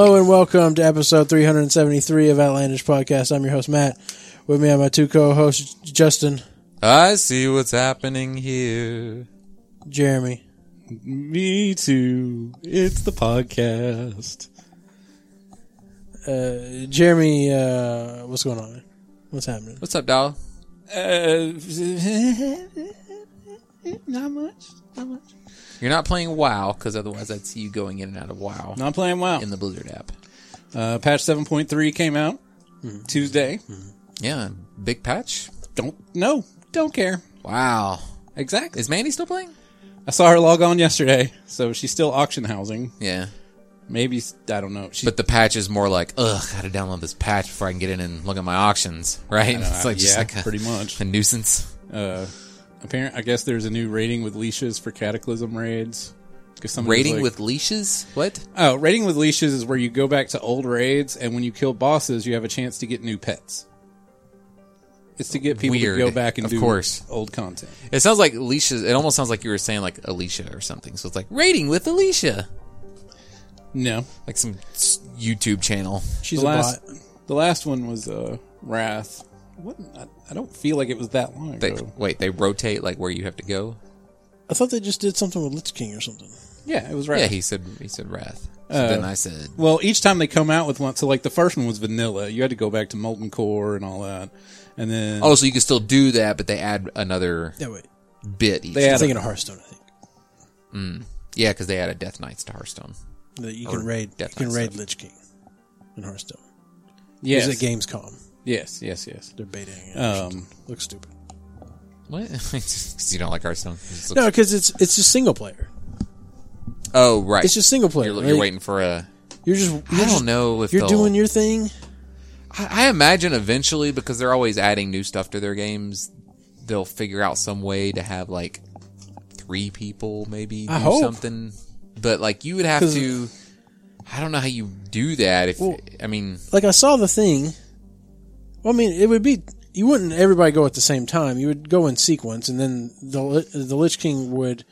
Hello and welcome to episode 373 of Outlandish Podcast. I'm your host, Matt. With me are my two co-hosts, Justin, I see what's happening here. Jeremy. Me too. It's the podcast. Uh, Jeremy, uh, what's going on? What's happening? What's up, doll? Uh, not much. Not much. You're not playing WoW because otherwise I'd see you going in and out of WoW Not playing WoW. in the Blizzard app. Uh, patch 7.3 came out Tuesday. Yeah, big patch. Don't no, don't care. Wow. Exactly. Is Mandy still playing? I saw her log on yesterday, so she's still auction housing. Yeah, Maybe I don't know. She, but the patch is more like, ugh, gotta download this patch before I can get in and look at my auctions, right? It's like just yeah, like a, pretty much. a nuisance. Uh, apparent. I guess there's a new rating with leashes for Cataclysm raids. 'Cause somebody was Rating like- with leashes? What? Oh, raiding with leashes is where you go back to old raids, and when you kill bosses, you have a chance to get new pets. It's to get people Weird. to go back and Of do course. old content. It sounds like leashes. It almost sounds like you were saying like Alicia or something. So it's like rating with Alicia, No, like some YouTube channel. She's the a last bot. the last one was uh, Wrath. What? I, I don't feel like it was that long They, ago. wait, they rotate like where you have to go. I thought they just did something with Lich King or something. Yeah, it was Wrath. Yeah, he said he said Wrath. So Uh, then I said, well, each time they come out with one, so like the first one was vanilla. You had to go back to Molten Core and all that, and then oh, so you can still do that, but they add another Yeah, wait. bit each. They I'm add- thinking of Hearthstone, I think. yeah, because they added Death Knights to Hearthstone. That you Or can raid, you Death can Knight raid stuff. Lich King in Hearthstone. yes, Is it Gamescom? Yes, yes, yes. They're baiting it. Um. Looks stupid. What? 'Cause you don't like Hearthstone? Just No, because it's it's just single player. Oh, right. It's just single player. you're, you're Like, waiting for a. You're just. You're I don't know if You're doing your thing. I, I imagine eventually because they're always adding new stuff to their games, they'll figure out some way to have like three people maybe do I hope. something. But like you would have to. I don't know how you do that. If Well- I mean, like I saw the thing. Well, I mean, it would be you wouldn't everybody go at the same time. You would go in sequence, and then the the Lich King would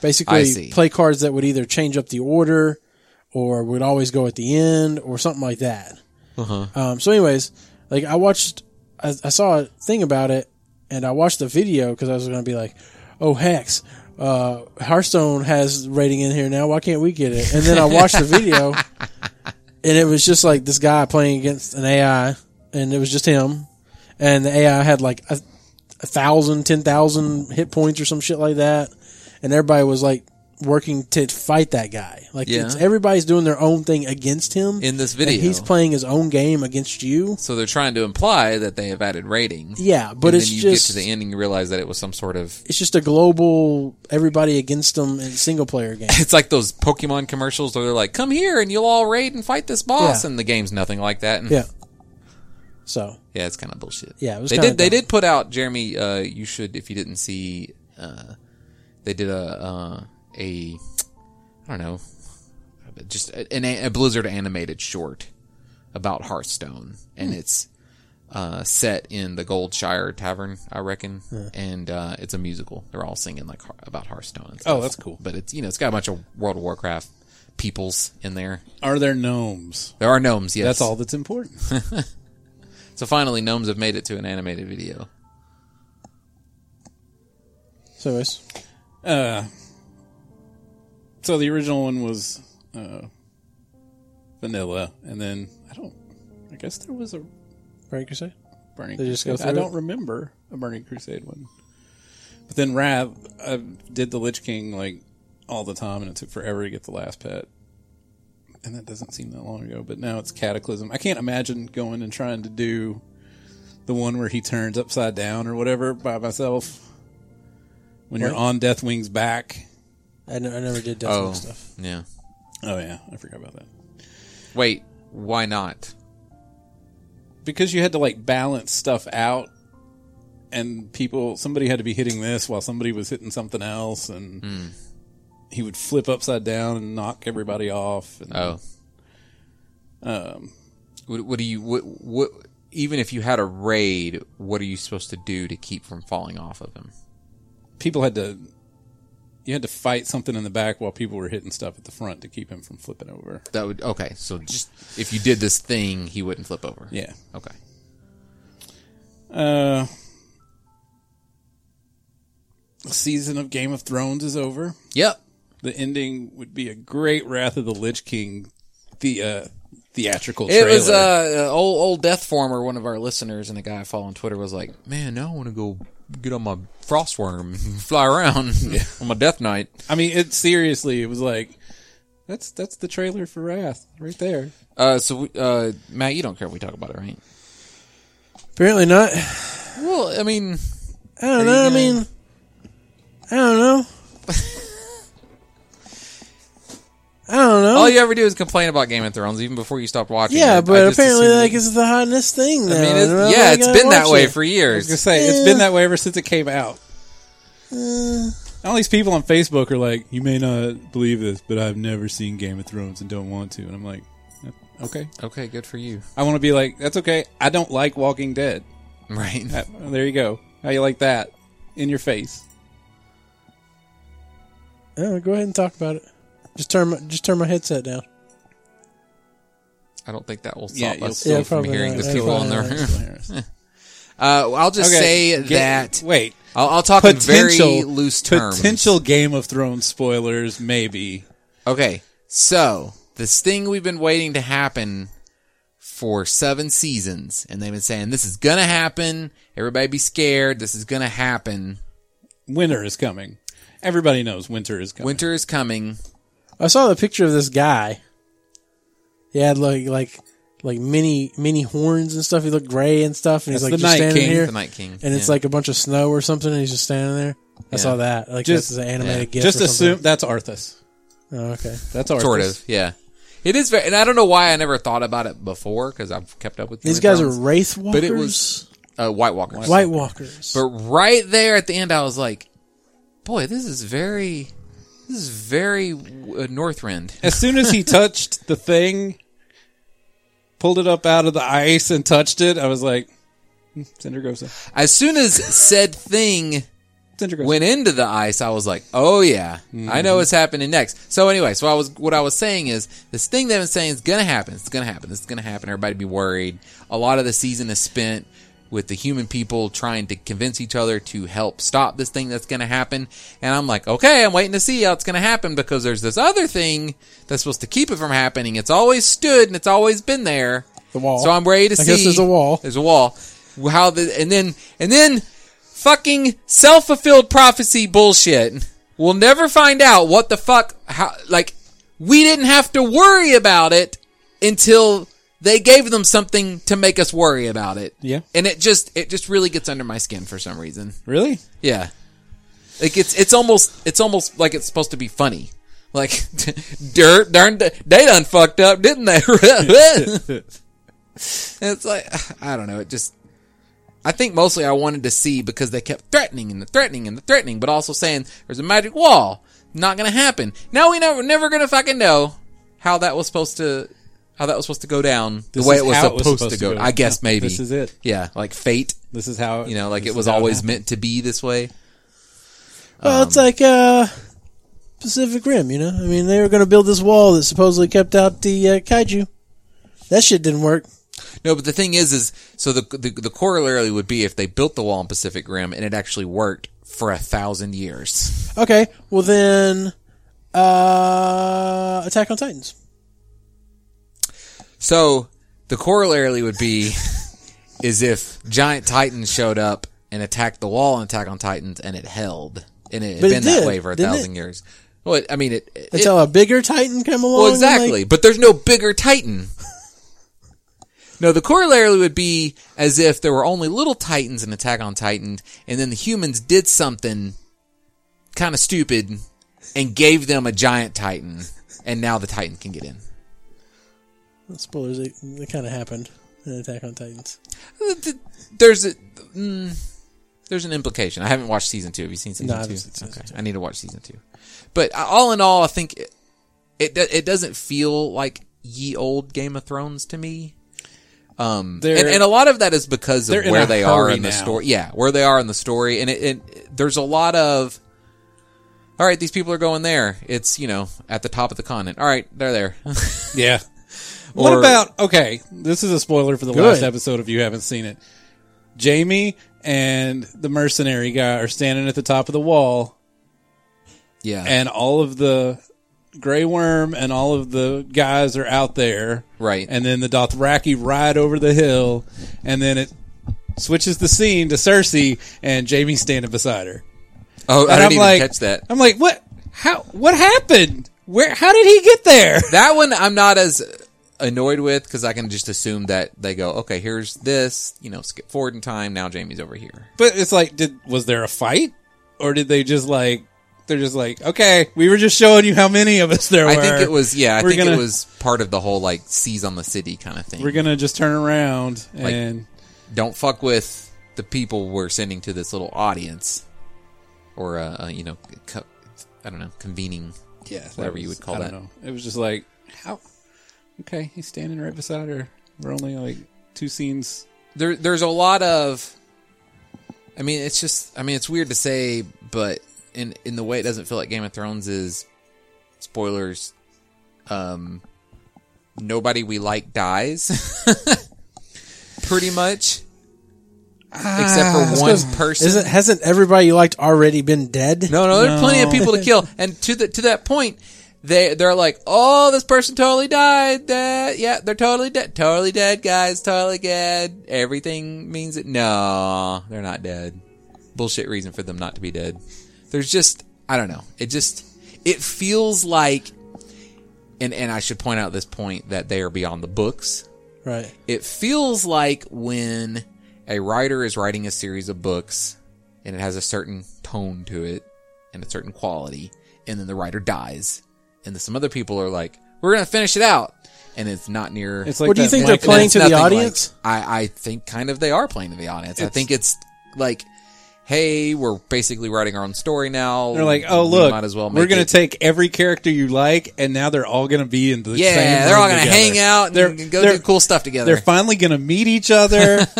basically play cards that would either change up the order, or would always go at the end, or something like that. uh-huh. Um, so, anyways, like I watched, I, I saw a thing about it, and I watched the video because I was going to be like, "Oh, Hex, uh, Hearthstone has rating in here now. Why can't we get it?" And then I watched the video, and it was just like this guy playing against an AI, and it was just him, and the AI had like a, a thousand, ten thousand hit points or some shit like that, and everybody was like working to fight that guy. Like Yeah. it's, everybody's doing their own thing against him in this and video, he's playing his own game against you. so they're trying to imply that they have added rating. Yeah, but and it's then you just get to the end and you realize that it was some sort of. it's just a global everybody against them in single player game. It's like those Pokemon commercials where they're like, "Come here and you'll all raid and fight this boss," Yeah. and the game's nothing like that. And Yeah. So Yeah, it's kind of bullshit. Yeah, it was they did. They did put out Jeremy. Uh, you should, if you didn't see, uh, they did a uh, a I don't know, just a, a Blizzard animated short about Hearthstone, and Hmm. it's uh, set in the Goldshire Tavern, I reckon, and uh, it's a musical. They're all singing like about Hearthstone. And stuff. Oh, that's cool. But it's you know it's got a bunch of World of Warcraft peoples in there. Are there gnomes? There are gnomes. Yes, That's all that's important. So finally, gnomes have made it to an animated video. so anyways, Uh, so the original one was uh, vanilla, and then I don't. I guess there was a Burning Crusade. Burning They just go Crusade. I don't it? remember a Burning Crusade one. But then Wrath, I did the Lich King like all the time, and it took forever to get the last pet. And that doesn't seem that long ago. But now it's Cataclysm. I can't imagine going and trying to do the one where he turns upside down or whatever by myself. When you're What? on Deathwing's back. I, never did Deathwing Oh, stuff. yeah. Oh yeah, I forgot about that. Wait, why not? because you had to like balance stuff out and people somebody had to be hitting this while somebody was hitting something else and Hmm. He would flip upside down and knock everybody off and, Oh, um, what, what do you what, what? Even if you had a raid, what are you supposed to do to keep from falling off of him? people had to you had to fight something in the back while people were hitting stuff at the front to keep him from flipping over. That would okay. So just if you did this thing, he wouldn't flip over. Yeah. Okay. Uh, the season of Game of Thrones is over. Yep. The ending would be a great Wrath of the Lich King, the uh, theatrical. It trailer. was uh, uh, old old Death Former, one of our listeners, and a guy I follow on Twitter was like, "Man, now I want to go get on my frostwyrm and fly around on my Death Knight." I mean, it seriously. It was like that's that's the trailer for Wrath right there. Uh, so we- uh, Matt, you don't care if we talk about it, right? Apparently not. Well, I mean, I don't know. I mean, I don't know. I don't know. all you ever do is complain about Game of Thrones, even before you stopped watching. yeah, it. I but just apparently, assumed like, it's the hottest thing now. I mean, it's, yeah, it's been that way for I was years. gonna say it's been that way ever since it came out. Uh. All these people on Facebook are like, "You may not believe this, but I've never seen Game of Thrones and don't want to." And I'm like, "Okay." Okay, good for you. I want to be like, "That's okay." I don't like Walking Dead. Right. That- there you go. How you like that? In your face. Oh, go ahead and talk about it. Just turn my, just turn my headset down. I don't think that will stop Yeah, us still- still from hearing not. the people on probably there. Uh, I'll just say get- that Wait, I'll, I'll talk in very potential loose terms. Potential Game of Thrones spoilers, maybe. Okay, so this thing we've been waiting to happen for seven seasons, and they've been saying this is gonna happen. Everybody be scared. This is gonna happen. Winter is coming. Everybody knows winter is coming. Winter is coming. I saw the picture of this guy. He had like like like mini mini horns and stuff. He looked gray and stuff, and he's like the just Night standing King. here, The Night King, and it's Yeah. like a bunch of snow or something, and he's just standing there. I Yeah. saw that. Like Just- this is an animated yeah. gift. Just or assume something. that's Arthas. Oh, okay. That's Arthas. sort of. Yeah, it is very. And I don't know why I never thought about it before because I've kept up with These Game of guys are Thrones. wraith walkers. But it was- uh, White Walkers. White walkers. But right there at the end, I was like, "Boy, this is very, this is very uh, Northrend." As soon as he touched the thing, pulled it up out of the ice and touched it, I was like, hmm, Sindragosa. As soon as said thing Sindragosa. went into the ice, I was like, "Oh yeah, I know what's happening next." So anyway, so I was what I was saying is this thing they've been saying is gonna happen. It's gonna happen. It's gonna happen. Everybody be worried. A lot of the season is spent with the human people trying to convince each other to help stop this thing that's gonna happen. And I'm like, okay, I'm waiting to see how it's gonna happen because there's this other thing that's supposed to keep it from happening. It's always stood and it's always been there. The wall. So I'm ready to see. I see. guess there's a wall. There's a wall. How the and then and then fucking self fulfilled prophecy bullshit. We'll never find out what the fuck how like we didn't have to worry about it until they gave them something to make us worry about it. Yeah. And it just it just really gets under my skin for some reason. Really? Yeah. Like it's it's almost it's almost like it's supposed to be funny. Like dirt darn they done fucked up, didn't they? it's like I don't know, it just I think mostly I wanted to see because they kept threatening and the threatening and the threatening, but also saying there's a magic wall. Not gonna happen. Now we never never gonna fucking know how that was supposed to how that was supposed to go down the This way is it was, how supposed, to go. I guess Yeah, maybe. This is it. Yeah, like fate. This is how You know, like this it is was how always happened. meant to be this way. Well, it's like uh, Pacific Rim. You know, I mean, they were going to build this wall that supposedly kept out the uh, kaiju. That shit didn't work. No, but the thing is, is so the, the the corollary would be if they built the wall in Pacific Rim and it actually worked for a thousand years. Okay, well then, uh, Attack on Titans. So the corollary would be is if giant titans showed up and attacked the wall and Attack on Titans and it held and it had But it been that way for a thousand years. Well, it- I mean, it. it Until a bigger Titan came along. well, and, like- exactly, but there's no bigger titan. No, the corollary would be as if there were only little titans in Attack on Titan, and then the humans did something kind of stupid and gave them a giant titan, and now the titan can get in. Spoilers. They, they kind of happened in Attack on Titans. There's a mm, there's an implication. I haven't watched season two. Have you seen season No, two? seen season okay, two. I need to watch season two. But uh, all in all, I think it it, it doesn't feel like ye old Game of Thrones to me. Um, and, and a lot of that is because of where they are in the now. story. Yeah, where they are in the story, and it, it there's a lot of all right, these people are going there. It's you know at the top of the continent. All right, they're there. Yeah. What about okay? This is a spoiler for the Good. last episode if you haven't seen it. Jaime and the mercenary guy are standing at the top of the wall, yeah, and all of the Grey Worm and all of the guys are out there, right. and then the Dothraki ride over the hill, and then it switches the scene to Cersei and Jaime standing beside her. oh, I didn't I'm even like, catch that. I'm like, what? How? What happened? Where? How did he get there? That one I'm not as annoyed with because I can just assume that they go, okay, here's this, you know, skip forward in time. Now Jaime's over here. But it's like, did was there a fight, or did they just like? They're just like, okay, we were just showing you how many of us there were. I think it was, yeah, I We're think gonna- it was part of the whole like seize on the city kind of thing. We're gonna just turn around Like- and Don't fuck with the people we're sending to this little audience, or uh, uh, you know, co- I don't know, convening. yeah, whatever you would call I don't that. know. It was just like, how? Okay, he's standing right beside her. We're only like two scenes. There, there's a lot of. I mean, it's just. I mean, it's weird to say, but in in the way it doesn't feel like Game of Thrones is. Spoilers. Um, nobody we like dies. Pretty much, except for one person. Isn't hasn't everybody you liked already been dead? No, no, there are plenty of people to kill, and to the to that point, they they're like, oh, this person totally died. That yeah, they're totally dead, totally dead, guys, totally dead. Everything means it. No, they're not dead. Bullshit reason for them not to be dead. There's just I don't know. It just it feels like, and and I should point out this point that they are beyond the books Right. it feels like when a writer is writing a series of books and it has a certain tone to it and a certain quality and then the writer dies and then some other people are like we're gonna finish it out and it's not near It's like What do you think blank- they're playing to the nothing like- audience? I, I think kind of they are playing to the audience i think it's like hey we're basically writing our own story now They're like, oh We look, might as well we're gonna it- take every character you like, and now they're all gonna be in the same. yeah they're all gonna together. hang out and They're- go they're- do cool stuff together They're finally gonna meet each other.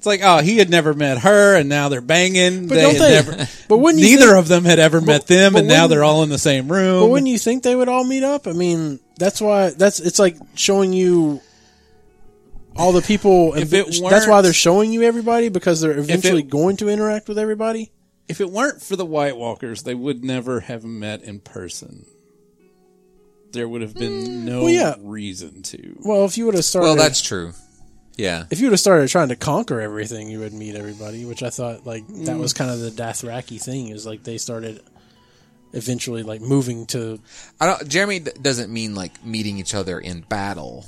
it's like, oh, he had never met her, and now they're banging. But They don't they? never- but wouldn't neither think, of them had ever met them, but and now they're all in the same room. But wouldn't you think they would all meet up? I mean, that's why that's it's like showing you all the people. If it that's why they're showing you everybody because they're eventually it- going to interact with everybody. if it weren't for the White Walkers, they would never have met in person. There would have been mm, no well, yeah. reason to. Well, if you would have started, well that's true yeah if you would have started trying to conquer everything, you would meet everybody. Which I thought like that was mm. kind of the Dothraki thing. Is like they started eventually like moving to I don't. Jeremy d- doesn't mean like meeting each other in battle,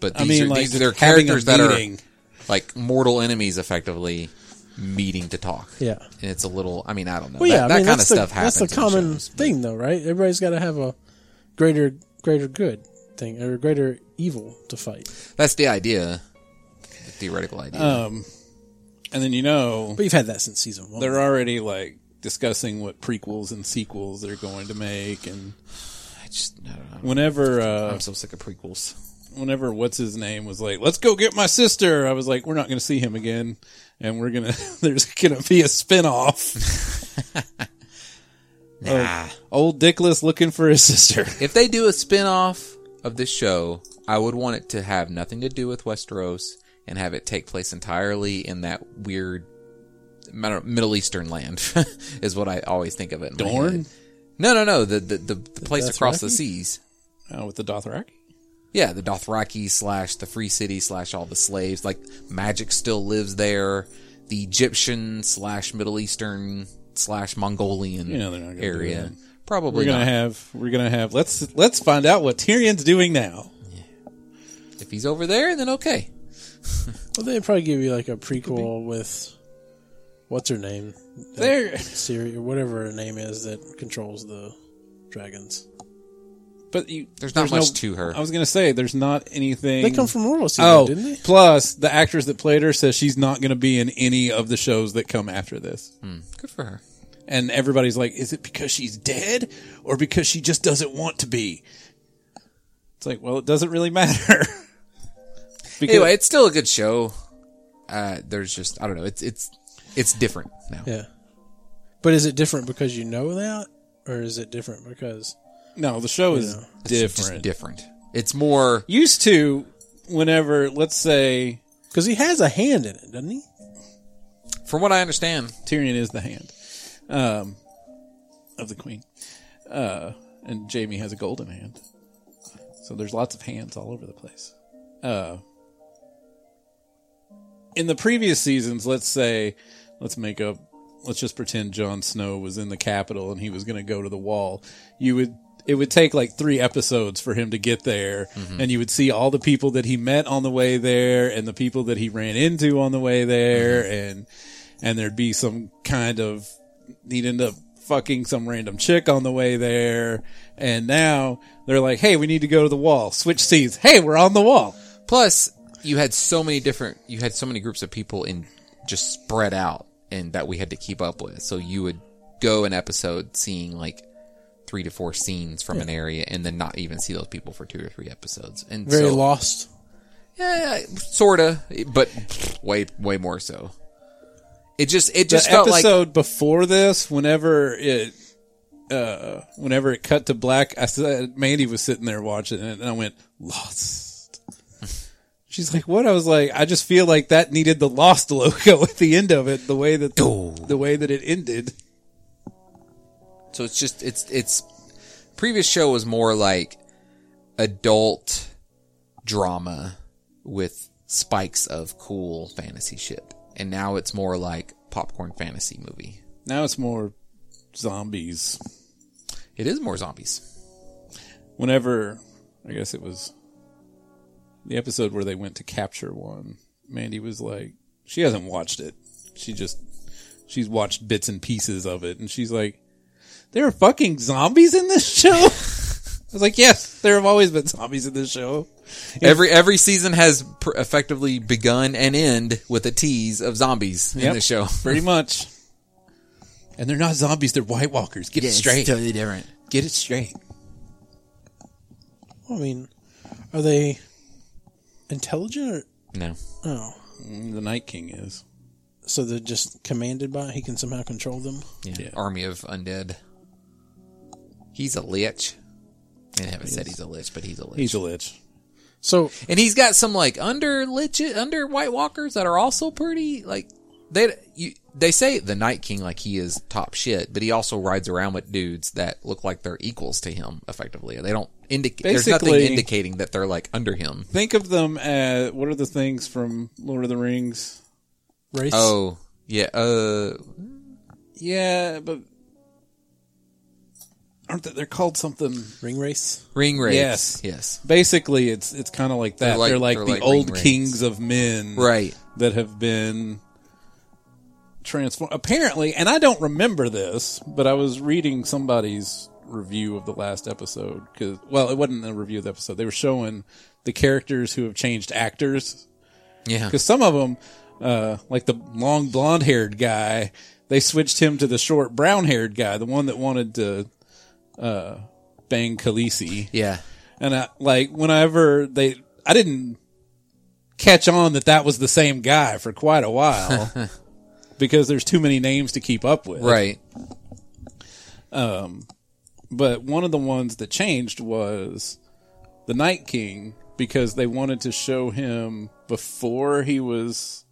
but these I mean, are like these they're having a characters that are meeting. like mortal enemies, effectively meeting to talk. yeah. and it's a little. I mean, I don't know. Well, that yeah, I that mean kind of that's the, stuff happens. That's the in common shows, but- thing, though, right? Everybody's got to have a greater, greater good thing or greater evil to fight. That's the idea, the theoretical idea. Um, and then you know But you've had that since season one. they're already like discussing what prequels and sequels they're going to make, and I just, I don't know. whenever uh, I'm so sick of prequels. whenever what's his name was like, "Let's go get my sister," I was like, "We're not going to see him again, and we're gonna there's going to be a spinoff." Nah. Old Dickless looking for his sister. If they do a spin-off of this show, I would want it to have nothing to do with Westeros and have it take place entirely in that weird I don't know, Middle Eastern land is what I always think of it. In my Dorne? head. No, no, no. The the, the, the place Dothraki? across the seas. Oh, with the Dothraki. Yeah, the Dothraki slash the Free City slash all the slaves. Like magic still lives there. The Egyptian slash Middle Eastern slash Mongolian You know they're not gonna area. Probably We're gonna not. have we're gonna have let's let's find out what Tyrion's doing now. if he's over there, then okay. Well, they'd probably give you like a prequel with what's her name, There, Siri or whatever her name is that controls the dragons. but you, There's not much no- to her. I was gonna say there's not anything. They come from royalty, Oh, didn't they? plus the actress that played her says she's not going to be in any of the shows that come after this. Hmm. Good for her. And everybody's like, is it because she's dead or because she just doesn't want to be? It's like, well, it doesn't really matter. because Anyway, it's still a good show. Uh, there's just I don't know. It's it's it's different now. Yeah. But is it different because you know that, or is it different because No, the show is know, It's different. just different. It's more. Used to, whenever let's say because he has a hand in it, doesn't he? From what I understand, Tyrion is the hand um, of the queen, uh, and Jaime has a golden hand. So there's lots of hands all over the place. Uh, in the previous seasons, let's say, let's make up, let's just pretend Jon Snow was in the capital and he was going to go to the wall. You would, it would take like three episodes for him to get there, mm-hmm. and you would see all the people that he met on the way there, and the people that he ran into on the way there, mm-hmm. and and there'd be some kind of he'd end up fucking some random chick on the way there, and now they're like, hey, we need to go to the wall. Switch scenes. Hey, we're on the wall. plus you had so many different. You had so many groups of people in just spread out, and that we had to keep up with. So you would go an episode seeing like three to four scenes from an area, and then not even see those people for two or three episodes. And Very so, lost. Yeah, sorta, but way way more so. It just it The just felt like episode before this, whenever it. Uh, whenever it cut to black, I said Mandy was sitting there watching it, and I went lost. She's like, "What?" I was like, "I just feel like that needed the lost logo at the end of it, the way that the, the way that it ended." so. It's just it's it's previous show was more like adult drama with spikes of cool fantasy shit, and now it's more like popcorn fantasy movie. Now it's more zombies. It is more zombies. whenever I guess it was the episode where they went to capture one, Mandy was like, she hasn't watched it. She just she's watched bits and pieces of it, and she's like, there are fucking zombies in this show. I was like, yes, there have always been zombies in this show. Every every season has pr- effectively begun and end with a tease of zombies in Yep. the show. Pretty much. And they're not zombies; they're White Walkers. Get it straight. totally different. Get it straight. I mean, are they intelligent or No. oh? Mm, The Night King is. So they're just commanded by? He can somehow control them. Yeah. Yeah. Army of undead. He's a lich. They haven't said he's a lich, but he's a lich. He's a lich. So and he's got some like under lich under White Walkers that are also pretty like they you they say the Night King like he is top shit, but he also rides around with dudes that look like they're equals to him. Effectively, they don't indicate. There's nothing indicating that they're like under him. Think of them as what are the things from Lord of the Rings? race. Oh yeah, uh, Yeah, but aren't they? They're called something. ring race. ring race. Yes. yes, Basically, it's it's kind of like that. They're They're like- like, they're the like old wraiths. kings of men, right. That have been transformed. Apparently, and I don't remember this, but I was reading somebody's review of the last episode because, well, it wasn't a review of the episode. They were showing the characters who have changed actors Yeah, because some of them, uh, like the long blonde haired guy, they switched him to the short brown haired guy, the one that wanted to uh, bang Khaleesi. yeah. And I, like whenever they, I didn't catch on that that was the same guy for quite a while because there's too many names to keep up with. Right. Um, But one of the ones that changed was the Night King because they wanted to show him before he was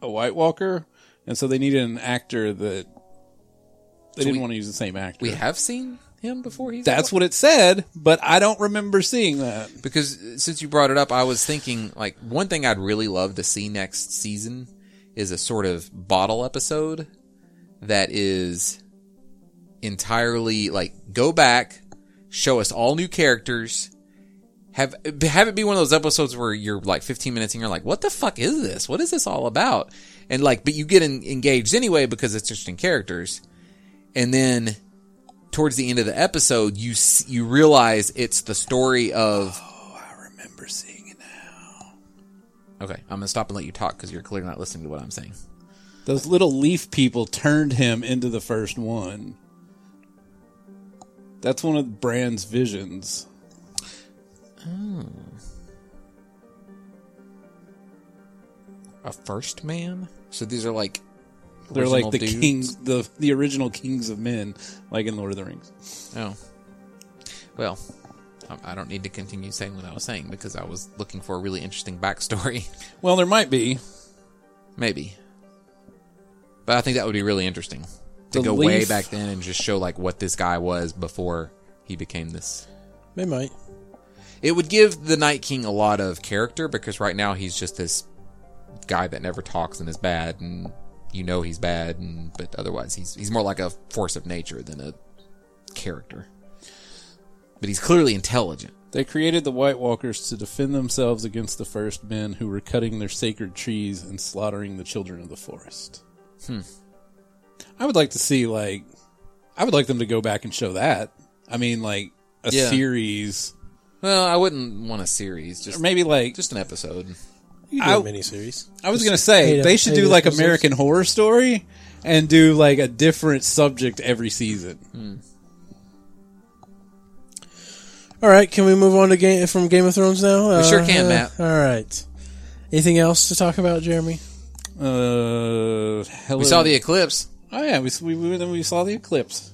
a White Walker, and so they needed an actor that they didn't we- want to use the same actor. We have seen him before. He's That's what it said, but I don't remember seeing that. because since you brought it up, I was thinking like one thing I'd really love to see next season is a sort of bottle episode that is entirely like go back, show us all new characters, have have it be one of those episodes where you're like 15 minutes and you're like, what the fuck is this? What is this all about? And like, but you get en- engaged anyway because it's interesting characters, and then towards the end of the episode, you you realize it's the story of. Oh, I remember seeing. Okay, I'm gonna stop and let you talk because you're clearly not listening to what I'm saying. Those little leaf people turned him into the first one. That's one of Bran's visions. Oh. A first man. So these are like They're like the dudes? kings, the the original kings of men, like in Lord of the Rings. Oh. Well, I- don't need to continue saying what I was saying because I was looking for a really interesting backstory. Well, there might be. Maybe. But I think that would be really interesting to The go way leaf- back then and just show like what this guy was before he became this. They might. It would give the Night King a lot of character because right now he's just this guy that never talks and is bad and you know he's bad and but otherwise he's he's more like a force of nature than a character. But he's clearly intelligent. They created the White Walkers to defend themselves against the first men who were cutting their sacred trees and slaughtering the children of the forest. Hmm. I would like to see like I would like them to go back and show that. I mean like a Yeah. series Well, I wouldn't want a series, just or maybe like just an episode. You do I- a miniseries. I was going to say eight- they should do like episodes. American Horror Story and do like a different subject every season. All right, can we move on to game from Game of Thrones now? We sure can, Matt. All right. Anything else to talk about, Jeremy? Uh, hello. We saw the eclipse, Oh yeah, we we we, we saw the eclipse.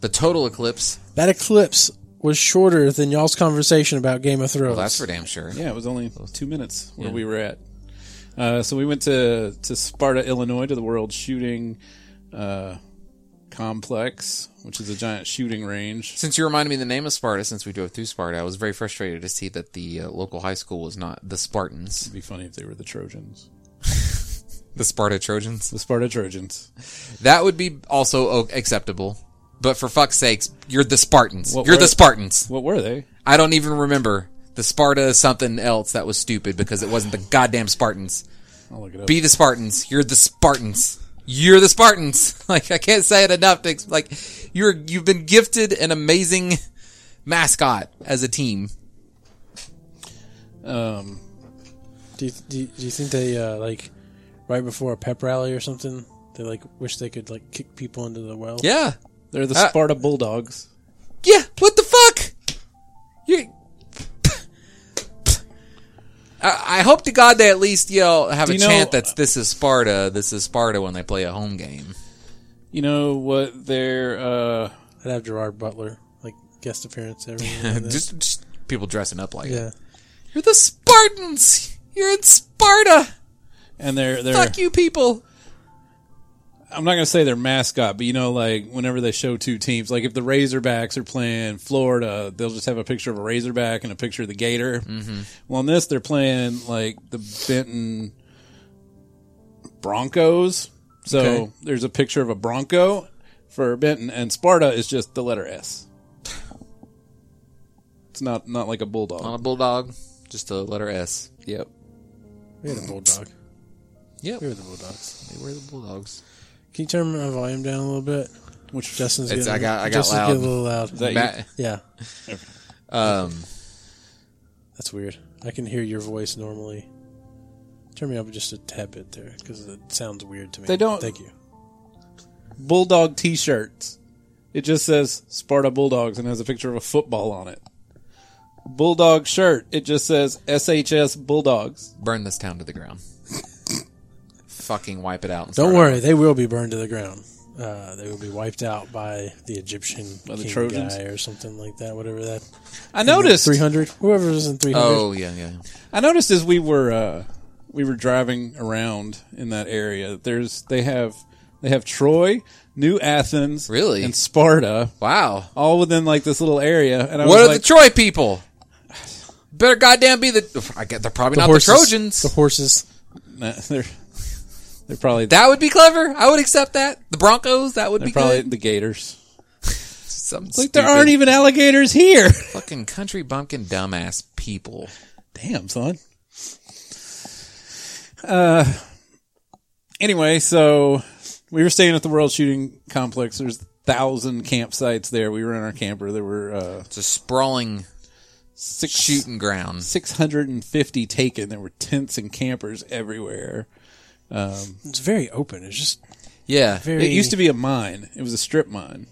the total eclipse. That eclipse was shorter than y'all's conversation about Game of Thrones. Well, that's for damn sure. Yeah, it was only two minutes where Yeah. we were at. Uh, so we went to to Sparta, Illinois, to the World Shooting uh, Complex, which is a giant shooting range. Since you reminded me the name of Sparta, since we drove through Sparta, I was very frustrated to see that the uh, local high school was not the Spartans, It'd be funny if they were the Trojans, the Sparta Trojans. the Sparta Trojans. That would be also acceptable. But for fuck's sakes, you're the Spartans. What you're the Spartans. What were they? I don't even remember the Sparta something else that was stupid because it wasn't the goddamn Spartans. I'll look it up. Be the Spartans. You're the Spartans. You're the Spartans. Like I can't say it enough. To, like you're you've been gifted an amazing mascot as a team. um, Do you, do you, do you think they uh, like right before a pep rally or something? They like wish they could like kick people into the well. Yeah. they're the Uh, Sparta Bulldogs. Yeah. What the fuck? I, I hope to God they at least yell have Do a you know- chant that's "This is Sparta, this is Sparta" when they play a home game. You know what their uh, I'd have Gerard Butler like guest appearance every. now and then. just, just people dressing up like it. yeah. You're the Spartans. You're in Sparta. and their their Fuck you, people. I'm not gonna say their mascot, but you know, like whenever they show two teams, like if the Razorbacks are playing Florida, they'll just have a picture of a Razorback and a picture of the Gator. Mm-hmm. Well, in this, they're playing like the Benton Broncos. So Okay. there's a picture of a Bronco for Benton, and Sparta is just the letter S. It's not not like a bulldog. On a bulldog, just a letter S. Yep. We had a bulldog. Yep. We were the bulldogs. They were the bulldogs. Can you turn my volume down a little bit? Which Justin's It's- getting, I got- I got Justin's loud. getting a little loud. is that you? Matt, yeah, um, that's weird. I can hear your voice normally. Turn me up just a tad bit there because it sounds weird to me. They don't- Thank you. bulldog T-shirts. It just says Sparta Bulldogs and has a picture of a football on it. Bulldog shirt. It just says SHS Bulldogs. burn this town to the ground. Fucking wipe it out. And Don't worry, over. they will be burned to the ground. Uh, they will be wiped out by the Egyptian By the king Trojans? guy or something like that. Whatever that. I noticed. three hundred. Whoever was in three hundred. Oh yeah, yeah. I noticed as we were uh, we were driving around in that area. There's they have they have Troy, New Athens, Really? and Sparta, Wow. all within like this little area. And I What was are like, the Troy people? Better goddamn be the. I get they're probably not horses, the Trojans. The horses. nah, they're they're probably that would be clever. I would accept that. The Broncos. That would be probably good. the Gators. Like there aren't even alligators here. fucking country bumpkin dumbass people. Damn, son. Uh, anyway, so we were staying at the World Shooting Complex. There's thousand campsites there. We were in our camper. There were uh, It's a sprawling six shooting ground. six hundred and fifty taken. There were tents and campers everywhere. Um, It's very open. It's just Yeah. very. it used to be a mine. It was a strip mine.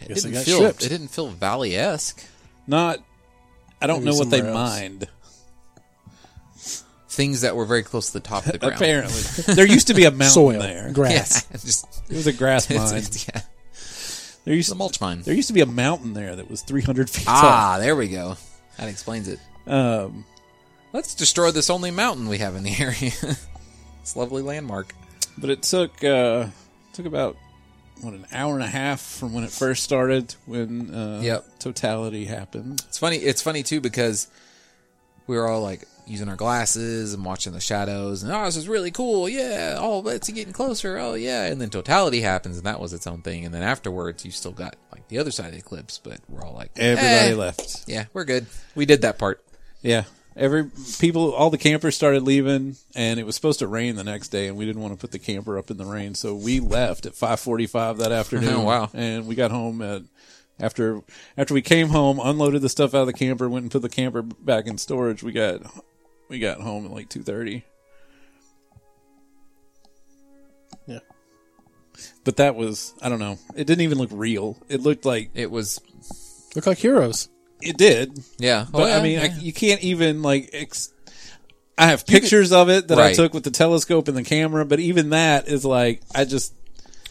It Guess didn't feel. stripped. It didn't feel valley esque. Not. I don't Maybe know what they else. mined. things that were very close to the top of the ground. Apparently, there used to be a mountain Soil, there. Yeah, grass. just It was a grass mine. it's- yeah, There used the mulch mine. there used to be a mountain there that was 300 feet Ah, there we go. That explains it. Um, Let's destroy this only mountain we have in the area. this lovely landmark. but it took uh, took about what an hour and a half from when it first started when uh, Yep. totality happened. It's funny. It's funny too because we were all like using our glasses and watching the shadows, and oh, this is really cool. Yeah, oh, it's getting closer. Oh, yeah, and then totality happens, and that was its own thing. And then afterwards, you still got like the other side of the eclipse, but we're all like, Everybody eh, left. Yeah, we're good. We did that part. Yeah. Every people, all the campers started leaving, and it was supposed to rain the next day, and we didn't want to put the camper up in the rain, so we left at five forty-five that afternoon. Oh, wow. And we got home at after after we came home, unloaded the stuff out of the camper, went and put the camper back in storage. We got we got home at like two thirty. Yeah. But that was I don't know. It didn't even look real. It looked like It was, Look like heroes. It did, yeah. but Oh, yeah, I mean, I, you can't even like. Ex- I have pictures of it that I took with the telescope and the camera, but even that is like I just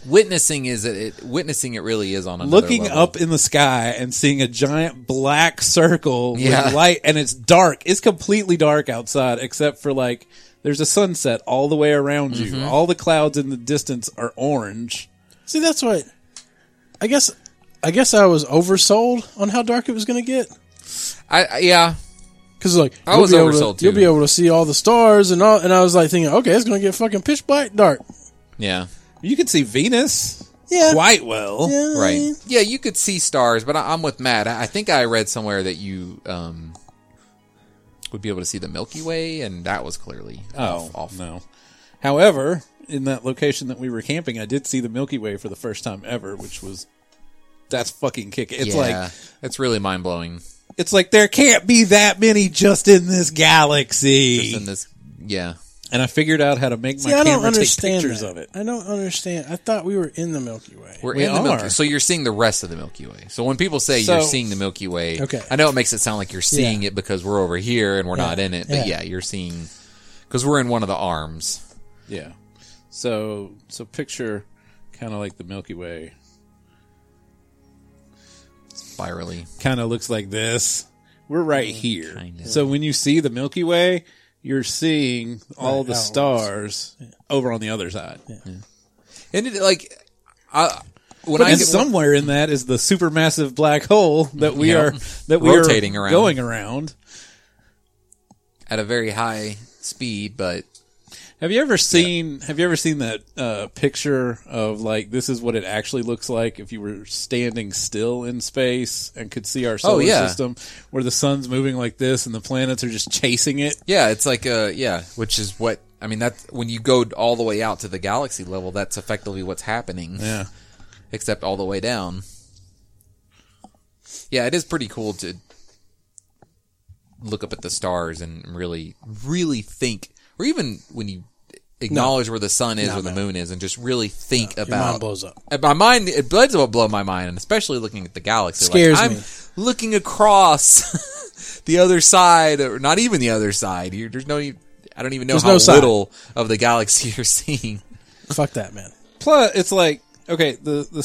witnessing is it, it. Witnessing it really is on another looking level. up in the sky and seeing a giant black circle Yeah. with light, and it's dark. It's completely dark outside, except for like there's a sunset all the way around you. Mm-hmm. All the clouds in the distance are orange. See, that's what. I guess. I guess I was oversold on how dark it was going to get. I, I yeah. Because like I you'll was be able oversold, to, You'll be able to see all the stars and all. And I was like thinking, okay, it's going to get fucking pitch black dark. Yeah. You can see Venus Yeah. quite well. Yeah, Right. Yeah, you could see stars, but I, I'm with Matt. I, I think I read somewhere that you um, would be able to see the Milky Way, and that was clearly Oh off. off. no. However, in that location that we were camping, I did see the Milky Way for the first time ever, which was that's fucking kick. It's yeah, like it's really mind blowing. it's like there can't be that many just in this galaxy. Just in this, yeah, and I figured out how to make my See, I don't camera take understand pictures that. of it. I don't understand. I thought we were in the Milky Way. we're We in the Milky. are. So you're seeing the rest of the Milky Way. So when people say So- you're seeing the Milky Way, Okay. I know it makes it sound like you're seeing Yeah. it because we're over here and we're not in it, but Yeah. yeah, you're seeing because we're in one of the arms. Yeah. So so picture kind of like the Milky Way. Spirally, Kind of looks like this. We're right here. Kinda. So when you see the Milky Way, you're seeing all Right, the outwards. stars over on the other side. and it like, I when But I and get, somewhere in that is the supermassive black hole that we Yeah. are that we Rotating are around. going around. at a very high speed, but Have you ever seen Have you ever seen that uh, picture of like this is what it actually looks like if you were standing still in space and could see our solar Oh, yeah. system, where the sun's moving like this and the planets are just chasing it? Yeah, it's like uh yeah, which is what I mean that when you go all the way out to the galaxy level, that's effectively what's happening, Yeah, except all the way down. Yeah, it is pretty cool to look up at the stars and really really think or even when you acknowledge where the sun is No, or the moon is and just really think Your about mind blows up. My mind, it does blow my mind, and especially looking at the galaxy. Scares like, I'm me. looking across the other side, or not even the other side. You're, there's no, I don't even know There's how no little of the galaxy you're seeing. Fuck that, man. plus it's like okay the the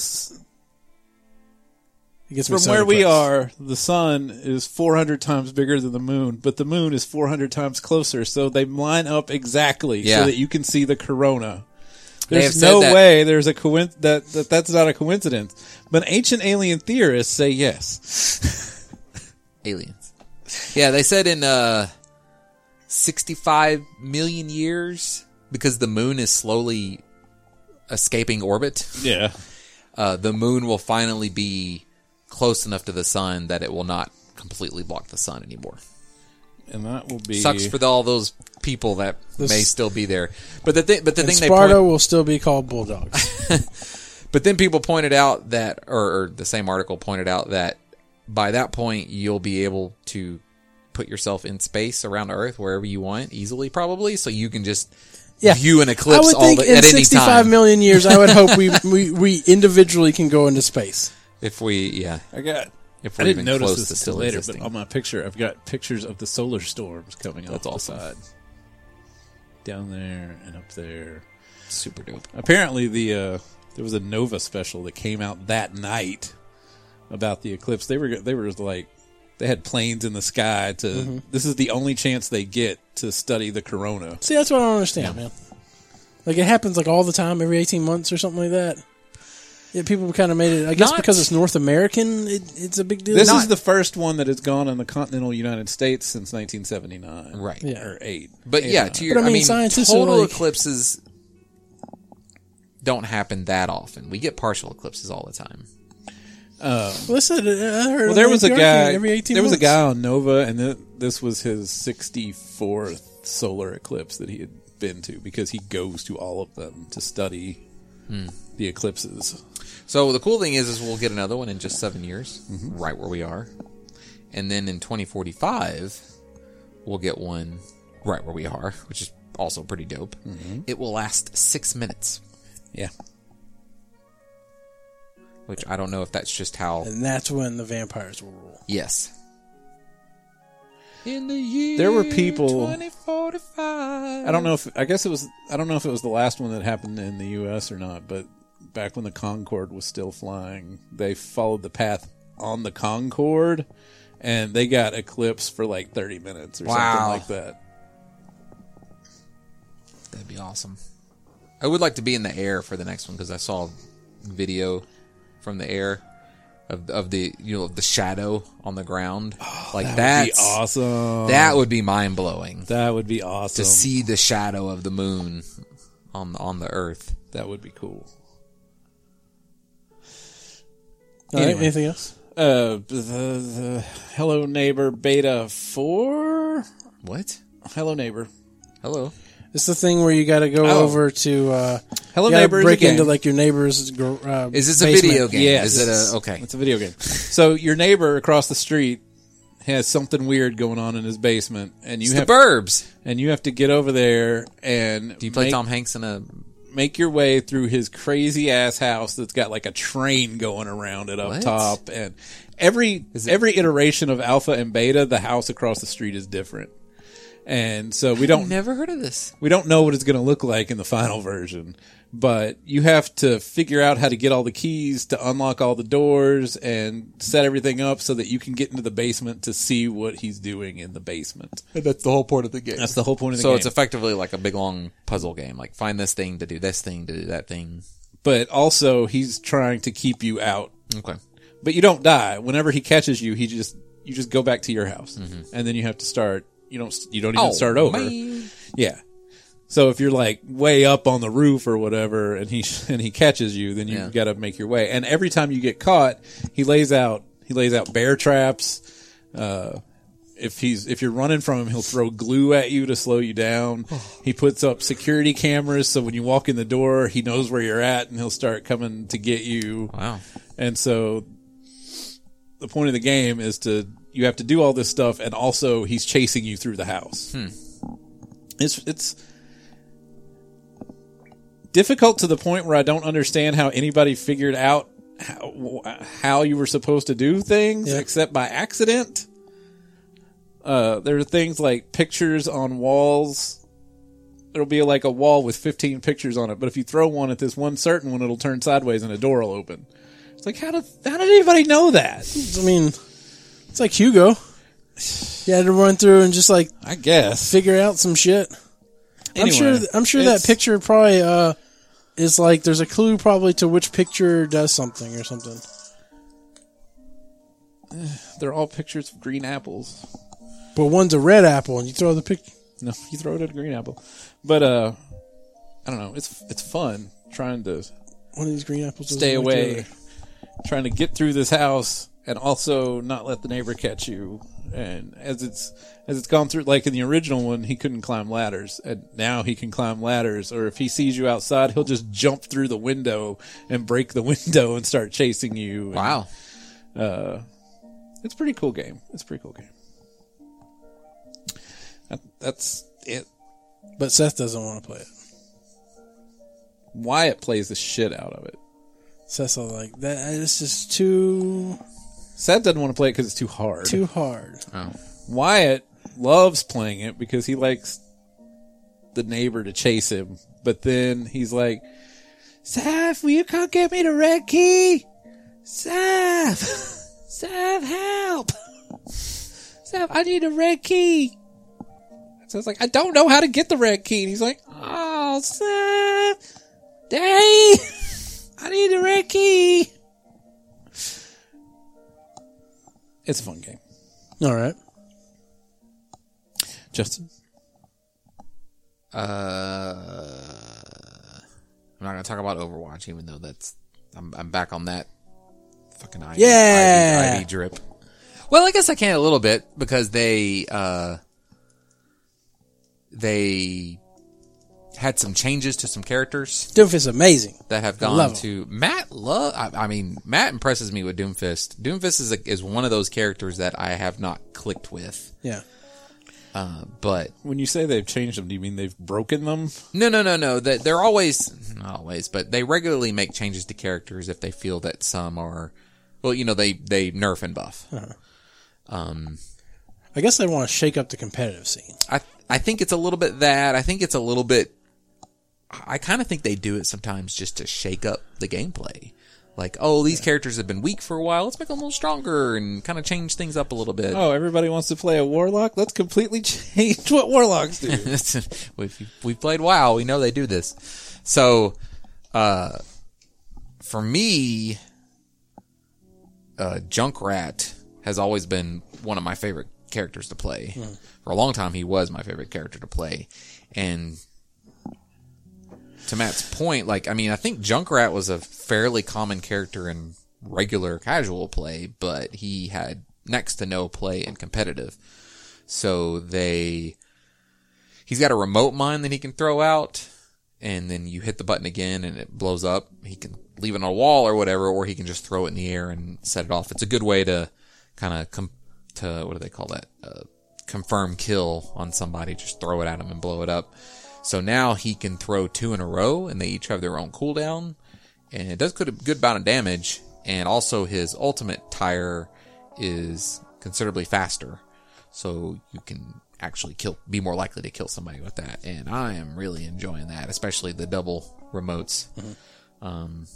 from where we are, the sun is 400 times bigger than the moon, but the moon is 400 times closer, so they line up exactly Yeah. so that you can see the corona. There's no that- way there's a coinc- that, that that's not a coincidence. But ancient alien theorists say yes. Aliens. Yeah, they said in uh, 65 million years, because the moon is slowly escaping orbit. Yeah. uh, the moon will finally be close enough to the sun that it will not completely block the sun anymore. And that will be Sucks for the, all those people that This- may still be there. But the thing, but the And thing they Sparta point, will still be called bulldogs. but then people pointed out that, or, or the same article pointed out that by that point you'll be able to put yourself in space around Earth wherever you want easily, probably, so you can just Yeah. view an eclipse. I eclipse would all think the, in at any 65 time. million years, I would hope we, we, we individually can go into space. If we, yeah, I got if I we're didn't even notice close this to until still later, existing. but on my picture I've got pictures of the solar storms coming That's off awesome. the side. down there and up there. Super dope. Apparently, the uh, there was a Nova special that came out that night about the eclipse. They were they were like they had planes in the sky to. Mm-hmm. This is the only chance they get to study the corona. See, that's what I don't understand, man. Like it happens like all the time, every eighteen months or something like that. Yeah, people kind of made it. I guess Not- because it's North American, it, it's a big deal. This Not- is the first one that has gone in the continental United States since 1979, Right. Yeah. Or eight. But Eight yeah, or to your, But I I mean, mean, scientists are total like- eclipses don't happen that often. We get partial eclipses all the time. Listen, I heard. Well, there was a guy. every eighteen. There was a months. guy on Nova, and th- this was his 64th solar eclipse that he had been to because he goes to all of them to study Hmm. the eclipses. So the cool thing is, is we'll get another one in just seven years, Mm-hmm. right where we are, and then in 2045, we'll get one right where we are, which is also pretty dope. Mm-hmm. It will last six minutes, Yeah, which I don't know if that's just how. and that's when the vampires will rule. Yes. In the year There were people- 2045. I don't know if I guess it was. I don't know if it was the last one that happened in the U.S. or not, but back when the Concorde was still flying, they followed the path on the Concorde, and they got eclipse for like 30 minutes or Wow. something like that. That'd be awesome. I would like to be in the air for the next one because I saw video from the air of of the you know the shadow on the ground. Oh, like That that would be awesome. That would be mind blowing That would be awesome. to see the shadow of the moon on on the earth. That would be cool. All right, Anyway. anything else? Uh, the, the Hello Neighbor Beta 4? What? Hello Neighbor. Hello. It's the thing where you got to go Oh. over to uh, Hello Neighbor break into like your neighbor's. Uh, Is this a basement. video game? Yeah. Is it a okay? It's a video game. So your neighbor across the street has something weird going on in his basement, and you It's have the Burbs. and you have to get over there and Do you play make, Tom Hanks in a? Make your way through his crazy ass house that's got like a train going around it up What? top, and every it- every iteration of Alpha and Beta, the house across the street is different. And so we don't Never heard of this. we don't know what it's going to look like in the final version, but you have to figure out how to get all the keys to unlock all the doors and set everything up so that you can get into the basement to see what he's doing in the basement. And That's the whole point of the game. That's the whole point of the So game. So it's effectively like a big long puzzle game. Like find this thing to do this thing to do that thing. but also he's trying to keep you out, Okay. but you don't die. Whenever he catches you, he just you just go back to your house, and then you have to start. You don't you don't even start over. Mm-hmm. man. Yeah. So if you're like way up on the roof or whatever, and he and he catches you, then you Yeah. got to make your way. And every time you get caught, he lays out he lays out bear traps. Uh, if he's if you're running from him, he'll throw glue at you to slow you down. He puts up security cameras so when you walk in the door, he knows where you're at, and he'll start coming to get you. Wow. And so the point of the game is to you have to do all this stuff and also he's chasing you through the house. It's it's difficult to the point where I don't understand how anybody figured out how, how you were supposed to do things Yeah. except by accident. Uh, there are things like pictures on walls. There'll be like a wall with 15 pictures on it, but if you throw one at this one certain one, it'll turn sideways and a door will open. It's like, how did, how did anybody know that? I mean, it's like Hugo. You had to run through and just like I guess. figure out some shit. I'm sure. I'm sure that picture probably uh, is like there's a clue probably to which picture does something or something. They're all pictures of green apples. But one's a red apple, and you throw the pic. No, you throw it at a green apple. But uh I don't know. It's it's fun trying to One of these green apples. stay away, trying to get through this house and also not let the neighbor catch you. And as it's as it's gone through, like in the original one, he couldn't climb ladders, and now he can climb ladders. Or if he sees you outside, he'll just jump through the window and break the window and start chasing you. And, Wow. uh, it's a pretty cool game. It's a pretty cool game. That, that's it. But Seth doesn't want to play it. Wyatt plays the shit out of it. Seth's all like that. It's just too Seth doesn't want to play it because it's too hard. too hard. Oh. Wyatt loves playing it because he likes the neighbor to chase him, but then he's like, Seth, will you come get me the red key? Seth, Seth, help. Seth, I need a red key. So I was like, I don't know how to get the red key. And he's like, oh, Seth, Daddy, I need the red key. It's a fun game. All right. Justin? Uh, I'm not gonna talk about Overwatch, even though that's I'm, I'm back on that fucking ID, Yeah. ID, ID drip. Well, I guess I can a little bit because they uh they had some changes to some characters Doomfist amazing. that have gone to Matt. Love, I, I mean, Matt impresses me with Doomfist. Doomfist is a, is one of those characters that I have not clicked with, Yeah. Uh, but When you say they've changed them, do you mean they've broken them? No, no, no, no. That they're always not always, but they regularly make changes to characters if they feel that some are, well, you know, they they nerf and buff. Um, I guess they want to shake up the competitive scene. I I think it's a little bit that. I think it's a little bit. I kind of think they do it sometimes just to shake up the gameplay. Like, oh, these characters have been weak for a while. Let's make them a little stronger and kind of change things up a little bit. Oh, everybody wants to play a warlock? Let's completely change what warlocks do. we've, we've played WoW. We know they do this. So, uh, for me, uh, Junkrat has always been one of my favorite characters to play. For a long time, he was my favorite character to play. And to Matt's point, like, I mean, I think Junkrat was a fairly common character in regular casual play, but he had next to no play in competitive. So they, he's got a remote mine that he can throw out, and then you hit the button again and it blows up. He can leave it on a wall or whatever, or he can just throw it in the air and set it off. It's a good way to kind of com- to what do they call that? Uh, confirm kill on somebody. Just throw it at him and blow it up. So now he can throw two in a row, and they each have their own cooldown, and it does good a good amount of damage. And also his ultimate tire is considerably faster, so you can actually kill, be more likely to kill somebody with that. And I am really enjoying that, especially the double remotes. Um,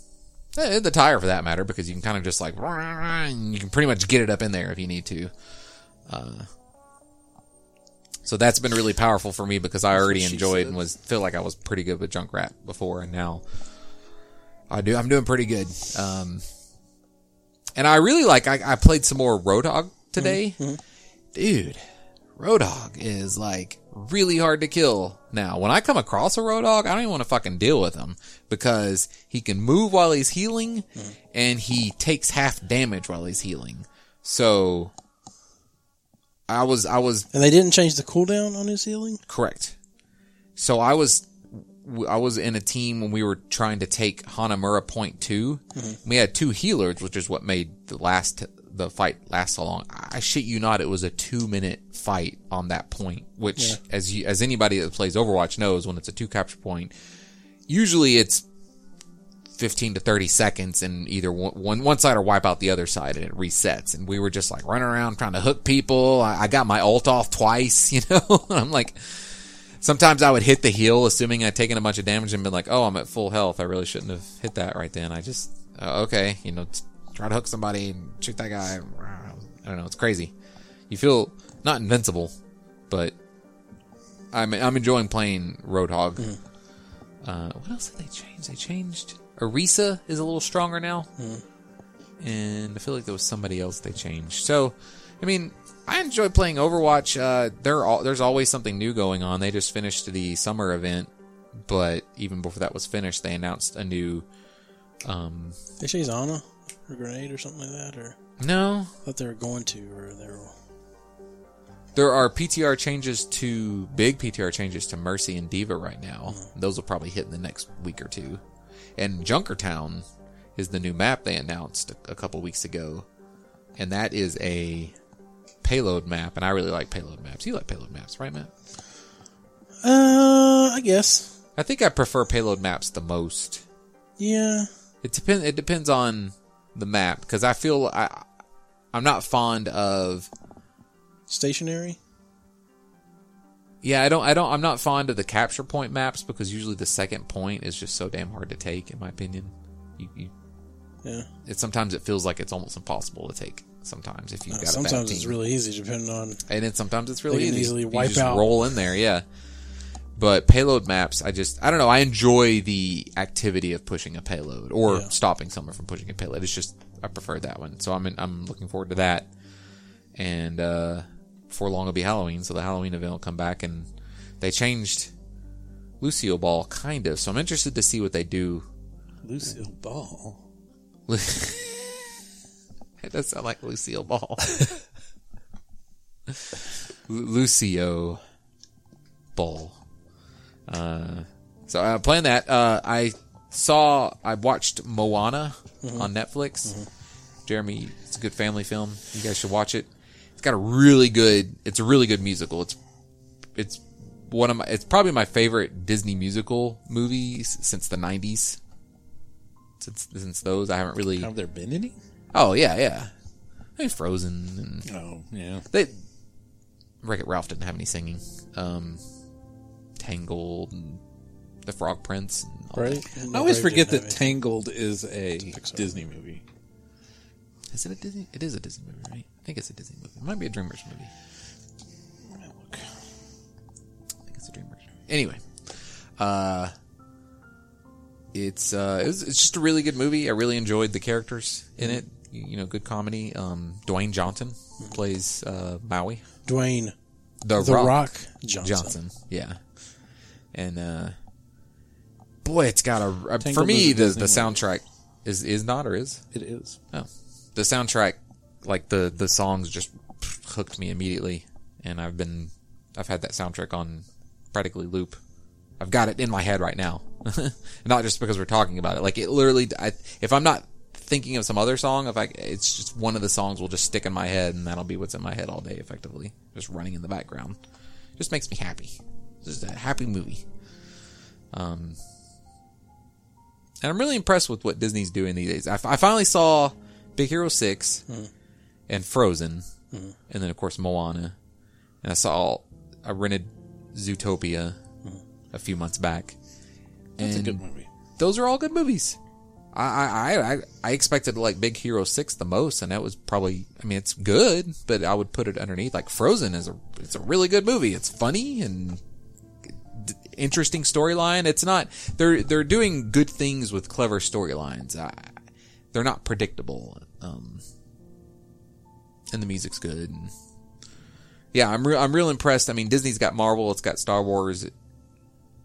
eh, the tire for that matter, because you can kind of just like, you can pretty much get it up in there if you need to. Uh, so that's been really powerful for me because I already enjoyed said. and was feel like I was pretty good with junk Junkrat before, and now I do. I'm doing pretty good. Um, and I really like. I, I played some more Roadhog today, dude. Roadhog is like really hard to kill now. When I come across a Roadhog, I don't even want to fucking deal with him because he can move while he's healing and he takes half damage while he's healing. So I was I was And they didn't change the cooldown on his healing? Correct. So I was I was in a team when we were trying to take Hanamura point 2 mm-hmm. We had two healers, which is what made the last the fight last so long. I shit you not, it was a two minute fight on that point. Which, as you, as anybody that plays Overwatch knows, when it's a two capture point, usually it's 15 to 30 seconds and either one, one, one side or wipe out the other side and it resets. And we were just like running around trying to hook people. I, I got my ult off twice, you know? I'm like, sometimes I would hit the heal assuming I'd taken a bunch of damage and been like, oh, I'm at full health. I really shouldn't have hit that right then. I just, uh, okay, you know, try to hook somebody and shoot that guy. I don't know. It's crazy. You feel not invincible, but I'm, I'm enjoying playing Roadhog. Uh, what else did they change? They changed. Orisa is a little stronger now. And I feel like there was somebody else they changed. So, I mean, I enjoy playing Overwatch. Uh, there al- there's always something new going on. They just finished the summer event, but even before that was finished, they announced a new. Um, They say Ana or grenade or something like that, or no, I thought they were going to, or they were. there are PTR changes to big PTR changes to Mercy and D.Va right now. Those will probably hit in the next week or two. And Junkertown is the new map they announced a, a couple weeks ago, and that is a payload map. And I really like payload maps. You like payload maps, right, Matt? Uh, I guess. I think I prefer payload maps the most. Yeah. It depends. It depends on the map because I feel I I'm not fond of Stationary. Yeah, I don't. I don't. I'm not fond of the capture point maps because usually the second point is just so damn hard to take. In my opinion, you, you Yeah. it sometimes it feels like it's almost impossible to take. Sometimes if you've got a bad Sometimes it's really easy depending on. and then sometimes it's really easy. easily You wipe just out. roll in there, yeah. But payload maps, I just I don't know. I enjoy the activity of pushing a payload or Yeah. stopping someone from pushing a payload. It's just I prefer that one, so I'm in, I'm looking forward to that. And uh, before long, it'll be Halloween, so the Halloween event will come back, and they changed Lucio Ball kind of. So I'm interested to see what they do. Lucio Ball. It does sound like Lucio Ball. Lu- Lucio Ball. Uh, so I'm playing that. Uh, I saw, I watched Moana on Netflix. Jeremy, it's a good family film. You guys should watch it. It's got a really good, it's a really good musical. It's, it's one of my, it's probably my favorite Disney musical movies since the 90s. Since, since those, I haven't really, Have there been any? Oh yeah, yeah. I mean, Frozen and Oh, yeah. they. Wreck It Ralph didn't have any singing. Um, Tangled and The Frog Prince. And all Right? that. I always forget that have. Tangled is a Disney movie. Is it a Disney? It is a Disney movie, right? I think it's a Disney movie. It might be a DreamWorks movie. I think it's a DreamWorks movie. Anyway, uh, it's uh, it was, it's just a really good movie. I really enjoyed the characters in it. You, you know, good comedy. Um, Dwayne Johnson plays uh, Maui. Dwayne The, The Rock. Rock, Johnson. Johnson. Yeah. And uh boy, it's got a uh, for me the the soundtrack is is not or is It is. oh the soundtrack like the the songs just hooked me immediately and I've been I've had that soundtrack on practically loop. I've got it in my head right now. not just because we're talking about it. Like it literally I if I'm not thinking of some other song, if I it's just one of the songs will just stick in my head and that'll be what's in my head all day effectively. Just running in the background. Just makes me happy. This is a happy movie. Um and I'm really impressed with what Disney's doing these days. I, I finally saw Big Hero 6 hmm. and Frozen hmm. and then of course Moana. And I saw I rented Zootopia hmm. a few months back. That's a good movie. those are all good movies. I, I, I, I expected to like Big Hero Six the most, and that was probably. I mean, it's good, but I would put it underneath. Like Frozen is a, it's a really good movie. It's funny and interesting storyline. It's not. They're they're doing good things with clever storylines. I, they're not predictable. Um, and the music's good. And yeah, I'm real. I'm real impressed. I mean, Disney's got Marvel. It's got Star Wars.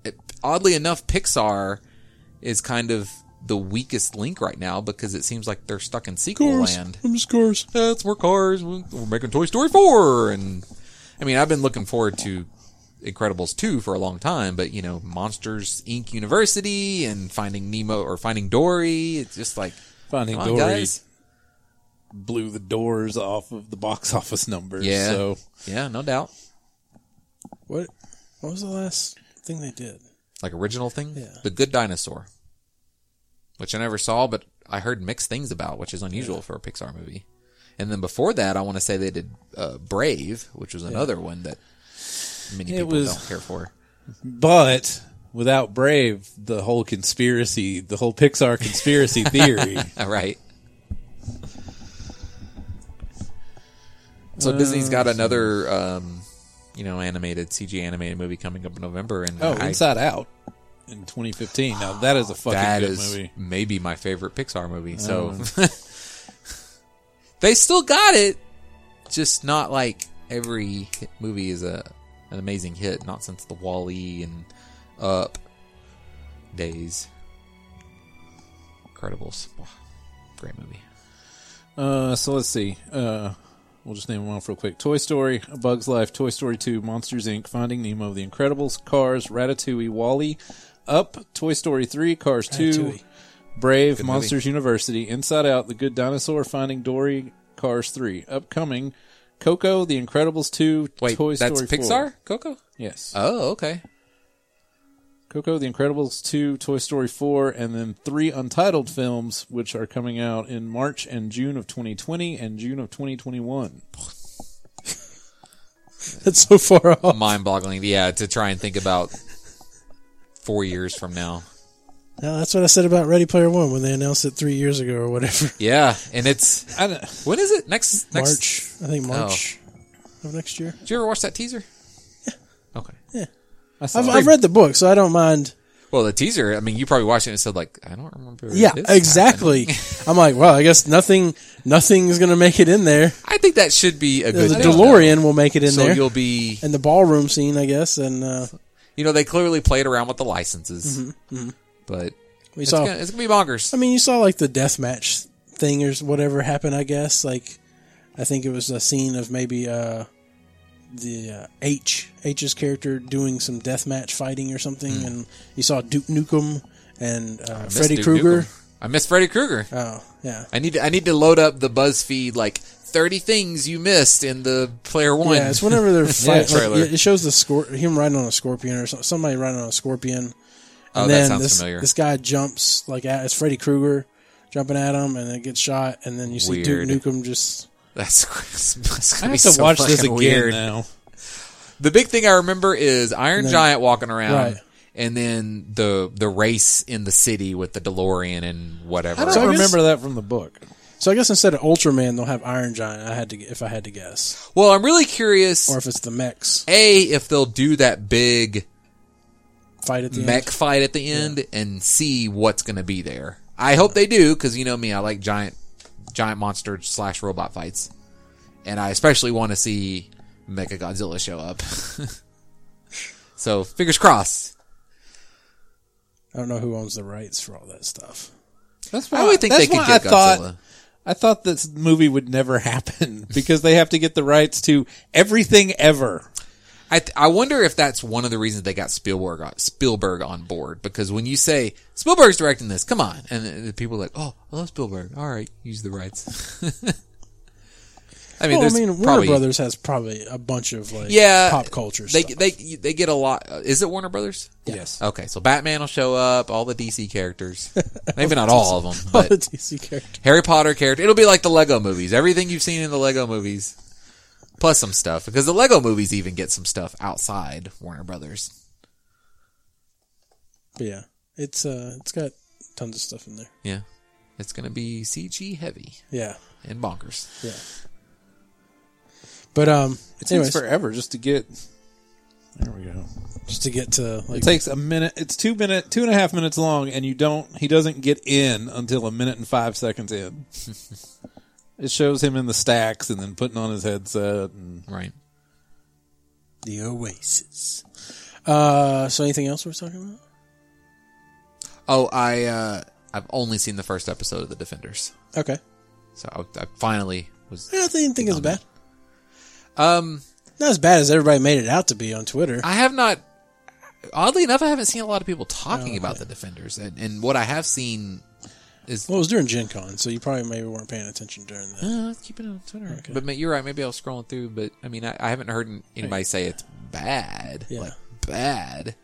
It, oddly enough, Pixar is kind of the weakest link right now because it seems like they're stuck in sequel Cars. land. I'm just cars. That's more cars. We're making Toy Story 4. And I mean, I've been looking forward to Incredibles 2 for a long time, but you know, Monsters Inc. University and Finding Nemo or Finding Dory. It's just like, Finding come on, Dory guys. blew the doors off of the box office numbers. Yeah. So Yeah, no doubt. What? What was the last thing they did? Like original thing? Yeah. The Good Dinosaur. Which I never saw, but I heard mixed things about, which is unusual for a Pixar movie. And then before that, I want to say they did uh, Brave, which was another one that many It people was- don't care for. But without Brave, the whole conspiracy, the whole Pixar conspiracy theory. All right. So Disney's got another, um, you know, animated CG animated movie coming up in November, and Oh, I, Inside Out in 2015. Now that is a fucking that good is movie. maybe my favorite Pixar movie. So they still got it, just not like every hit movie is a an amazing hit. Not since the WALL-E and Up days. Incredibles, Wow. great movie. Uh, so let's see. Uh, we'll just name them off real quick: Toy Story, A Bug's Life, Toy Story 2, Monsters Inc., Finding Nemo, The Incredibles, Cars, Ratatouille, WALL-E, Up, Toy Story 3, Cars 2, Brave, Good Monsters University, Inside Out, The Good Dinosaur, Finding Dory, Cars 3. Upcoming: Coco, The Incredibles 2, Wait, Toy that's Story 4. Pixar, Coco. Yes. Oh, okay. Coco, The Incredibles 2, Toy Story 4, and then three untitled films, which are coming out in March and June of 2020 and June of 2021. That's so far off. mind-boggling. Yeah, to try and think about four years from now. No, that's what I said about Ready Player One when they announced it three years ago or whatever. Yeah, and it's I don't, when is it next? next March, I think March oh. of next year. Did you ever watch that teaser? Yeah. Okay. I saw I've. I've read the book, so I don't mind. Well, the teaser. I mean, you probably watched it and said like, I don't remember. Yeah, this exactly. I'm like, well, I guess nothing, nothing's gonna make it in there. I think that should be a good. The thing, DeLorean will make it though. in so there, you'll be. and the ballroom scene, I guess. And uh, You know, they clearly played around with the licenses, but we it's saw. gonna, it's gonna be bonkers. I mean, you saw like the death match thing or whatever happened. I guess like, I think it was a scene of maybe uh, the uh, Aech Aech's character doing some deathmatch fighting or something, and you saw Duke Nukem and uh, Freddy Krueger. I missed Freddy Krueger. Oh yeah, I need to, I need to load up the BuzzFeed like thirty things you missed in the player one. yeah. It's whenever they're fighting. trailer. it shows the scor- him riding on a scorpion or somebody riding on a scorpion. Oh, And that then sounds this, familiar. This guy jumps like at, it's Freddy Krueger jumping at him, and then gets shot, and then you see Weird. Duke Nukem just. That's, that's I gonna have be to so watch this fucking again weird. now. The big thing I remember is Iron then- Giant walking around, Right. and then the the race in the city with the DeLorean and whatever. I don't So I remember that from the book. So I guess instead of Ultraman, they'll have Iron Giant. I had to, if I had to guess, well, I'm really curious. or if it's the mechs a if they'll do that big fight at the mech end. fight at the end, and see what's going to be there. I hope they do because you know me, I like giant giant monster slash robot fights, and I especially want to see Mecha Godzilla show up. so fingers crossed. I don't know who owns the rights for all that stuff. That's I would think they could why get I thought, I thought this movie would never happen because they have to get the rights to everything ever. I th- I wonder if that's one of the reasons they got Spielberg on, Spielberg on board because when you say Spielberg's directing this, come on, and the, people are like, oh, I love Spielberg. All right, use the rights. I mean, well, I mean, Warner probably, Brothers has probably a bunch of like yeah, pop culture They stuff. they they get a lot. uh, Is it Warner Brothers? Yes. Okay, so Batman will show up, all the DC characters, maybe not all of them, all but the DC characters. Harry Potter character. It'll be like the Lego movies. Everything you've seen in the Lego movies, plus some stuff, because the Lego movies even get some stuff outside Warner Brothers. But yeah, it's uh, it's got tons of stuff in there. Yeah, it's gonna be CG heavy Yeah, and bonkers. yeah. But um, It takes forever just to get. There we go. just to get to like It takes a minute. It's two minute, two and a half minutes long, and you don't. He doesn't get in until a minute and five seconds in. it shows him in the stacks and then putting on his headset. And Right. the Oasis. Uh, so anything else we're talking about? Oh, I uh, I've only seen the first episode of The Defenders, Okay, so I, I finally was. I didn't think it was bad. Um, Not as bad as everybody made it out to be on Twitter. I have not. Oddly enough, I haven't seen a lot of people talking Oh, about okay. the Defenders, and, and what I have seen is. Well, it was during Gen Con, so you probably maybe weren't paying attention during that. Uh, let's keep it on Twitter. Okay. But ma- you're right. Maybe I was scrolling through, but I mean, I, I haven't heard anybody say it's bad. Yeah. Like bad.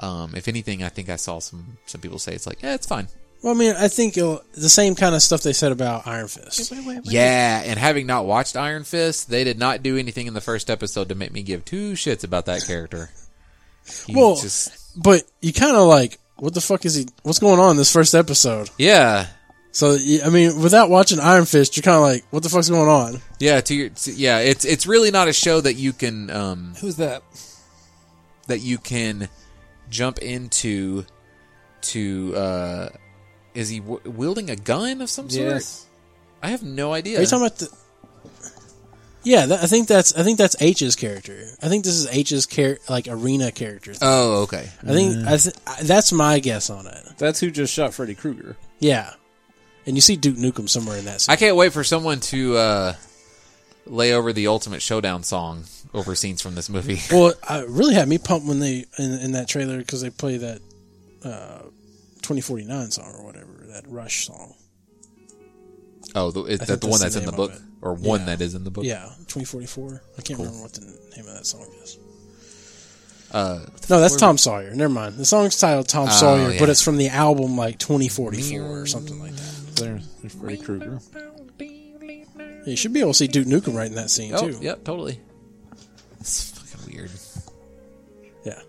Um, if anything, I think I saw some some people say it's like, yeah, it's fine. Well, I mean, I think it'll, the same kind of stuff they said about Iron Fist. Yeah, and having not watched Iron Fist, they did not do anything in the first episode to make me give two shits about that character. He Well, just But you kind of like, what the fuck is he? What's going on in this first episode? yeah, So I mean, without watching Iron Fist, you're kind of like, what the fuck's going on? yeah. To your to, yeah, it's it's really not a show that you can um who's that? that you can jump into to uh is he w- wielding a gun of some sort? I have no idea. Are you talking about the? Yeah, that, I think that's I think that's Aech's character. I think this is Aech's char- like arena character. oh, okay. I think I th- I- that's my guess on it. That's who just shot Freddy Krueger. Yeah, and you see Duke Nukem somewhere in that. Scene. I can't wait for someone to uh lay over the Ultimate Showdown song over scenes from this movie. Well, it really had me pumped when they in, in that trailer because they play that uh, 2049 song or whatever that Rush song. Oh, the, is that the one that's that's the in the book, it. Or one Yeah. that is in the book? Yeah, 2044. I can't remember what the name of that song is. Uh, No, that's Tom Sawyer. Never mind. The song's titled Tom Oh, Sawyer, yeah. but it's from the album like 2044 or something like that. There, there's Freddy Krueger. You should be able to see Duke Nukem right in that scene oh, too. yep, totally. It's fucking weird. Yeah.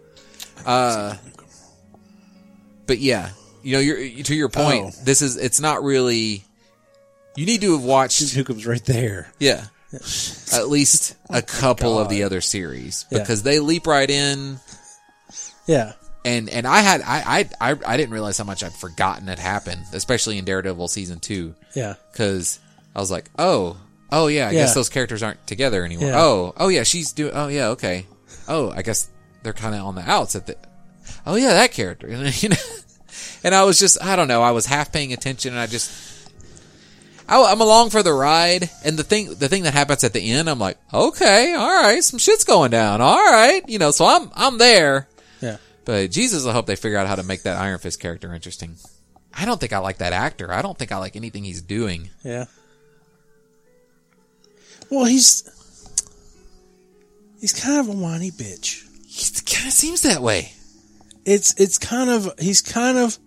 Uh, but yeah, you know, you're, to your point, Oh. this is it's not really. You need to have watched, Nukem's right there. yeah, at least oh a couple of the other series Yeah. because they leap right in. Yeah. And and I had I I I, I didn't realize how much I'd forgotten had happened, especially in Daredevil season two, Yeah. because I was like, oh, oh yeah, I Yeah. guess those characters aren't together anymore. Yeah. Oh, oh yeah, she's doing. Oh yeah, okay. Oh, I guess they're kind of on the outs at the. Oh yeah, that character. you know, and I was just I don't know. I was half paying attention, and I just. I, I'm along for the ride, and the thing, the thing that happens at the end, I'm like, okay, all right, some shit's going down, all right, you know, so I'm, I'm there. Yeah. But Jesus, I hope they figure out how to make that Iron Fist character interesting. I don't think I like that actor. I don't think I like anything he's doing. Yeah. Well, he's he's kind of a whiny bitch. He kind of seems that way. It's it's kind of he's kind of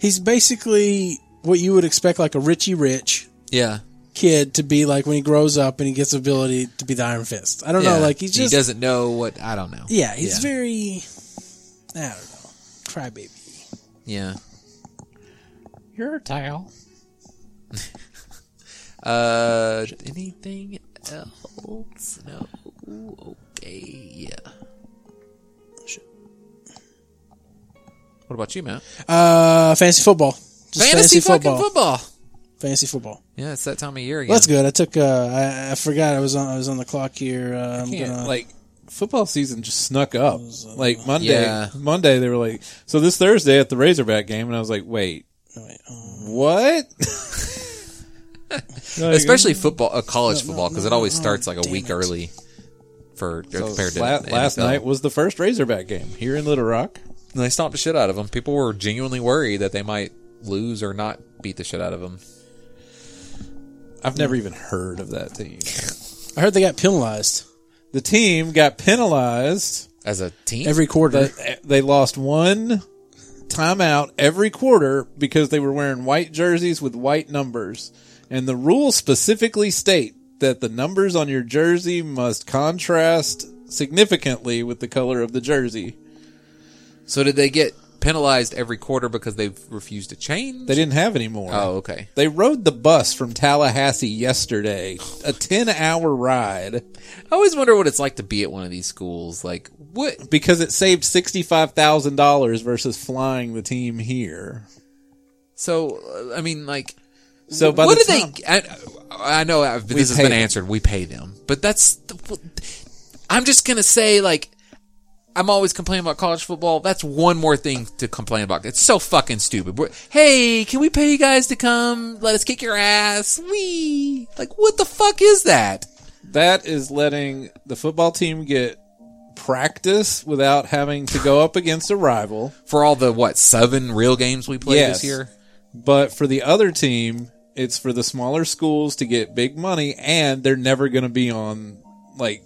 he's basically what you would expect like a Richie Rich Yeah. kid to be like when he grows up and he gets the ability to be the Iron Fist. I don't know, like he's just he doesn't know what I don't know. yeah, he's Yeah. very I don't know, crybaby. Yeah. Your towel. Uh, anything else? No. Okay. Yeah. What about you, Matt? Uh, fantasy football. Just Fantasy, fucking football. Fantasy football. Yeah, it's that time of year again. That's good. I took. Uh, I, I forgot I was on. I was on the clock here. Uh, I'm Can't, gonna like football season just snuck up. Like Monday, Yeah. Monday they were like, so this Thursday at the Razorback game, and I was like, wait, wait, uh, what? Like, Especially football, uh, college football, because it no, always no, starts like a week it. early for so compared to la- last NFL. night was the first Razorback game here in Little Rock. And they stomped the shit out of them. People were genuinely worried that they might lose or not beat the shit out of them. I've never even heard of that team. I heard they got penalized The team got penalized. As a team, every quarter. They, they lost one timeout every quarter because they were wearing white jerseys with white numbers. And the rules specifically state that the numbers on your jersey must contrast significantly with the color of the jersey. so did they get penalized every quarter because they've refused to change? They didn't have any more. Oh, okay. They rode the bus from Tallahassee yesterday, a 10 hour ride, I always wonder what it's like to be at one of these schools. Like, what? because it saved $65,000 versus flying the team here. So, uh, I mean, like, So by what the do time, they? I, I know uh, this has been them. answered. We pay them, but that's. The, I'm just gonna say, like, I'm always complaining about college football. That's one more thing to complain about. It's so fucking stupid. We're, hey, can we pay you guys to come? Let us kick your ass. We like, what the fuck is that? that is letting the football team get practice without having to go up against a rival. For all the what seven real games we played Yes. this year? But for the other team, it's for the smaller schools to get big money and they're never going to be on like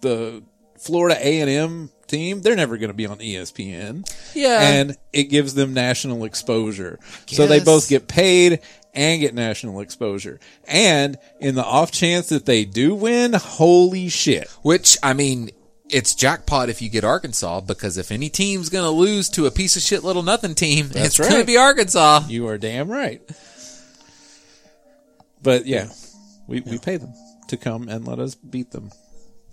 the Florida A&M team. They're never going to be on ESPN. Yeah. And it gives them national exposure. So they both get paid and get national exposure. And in the off chance that they do win, holy shit. Which I mean, it's jackpot if you get Arkansas because if any team's gonna lose to a piece of shit little nothing team, it's gonna be Arkansas. You are damn right. But yeah, we, we pay them to come and let us beat them.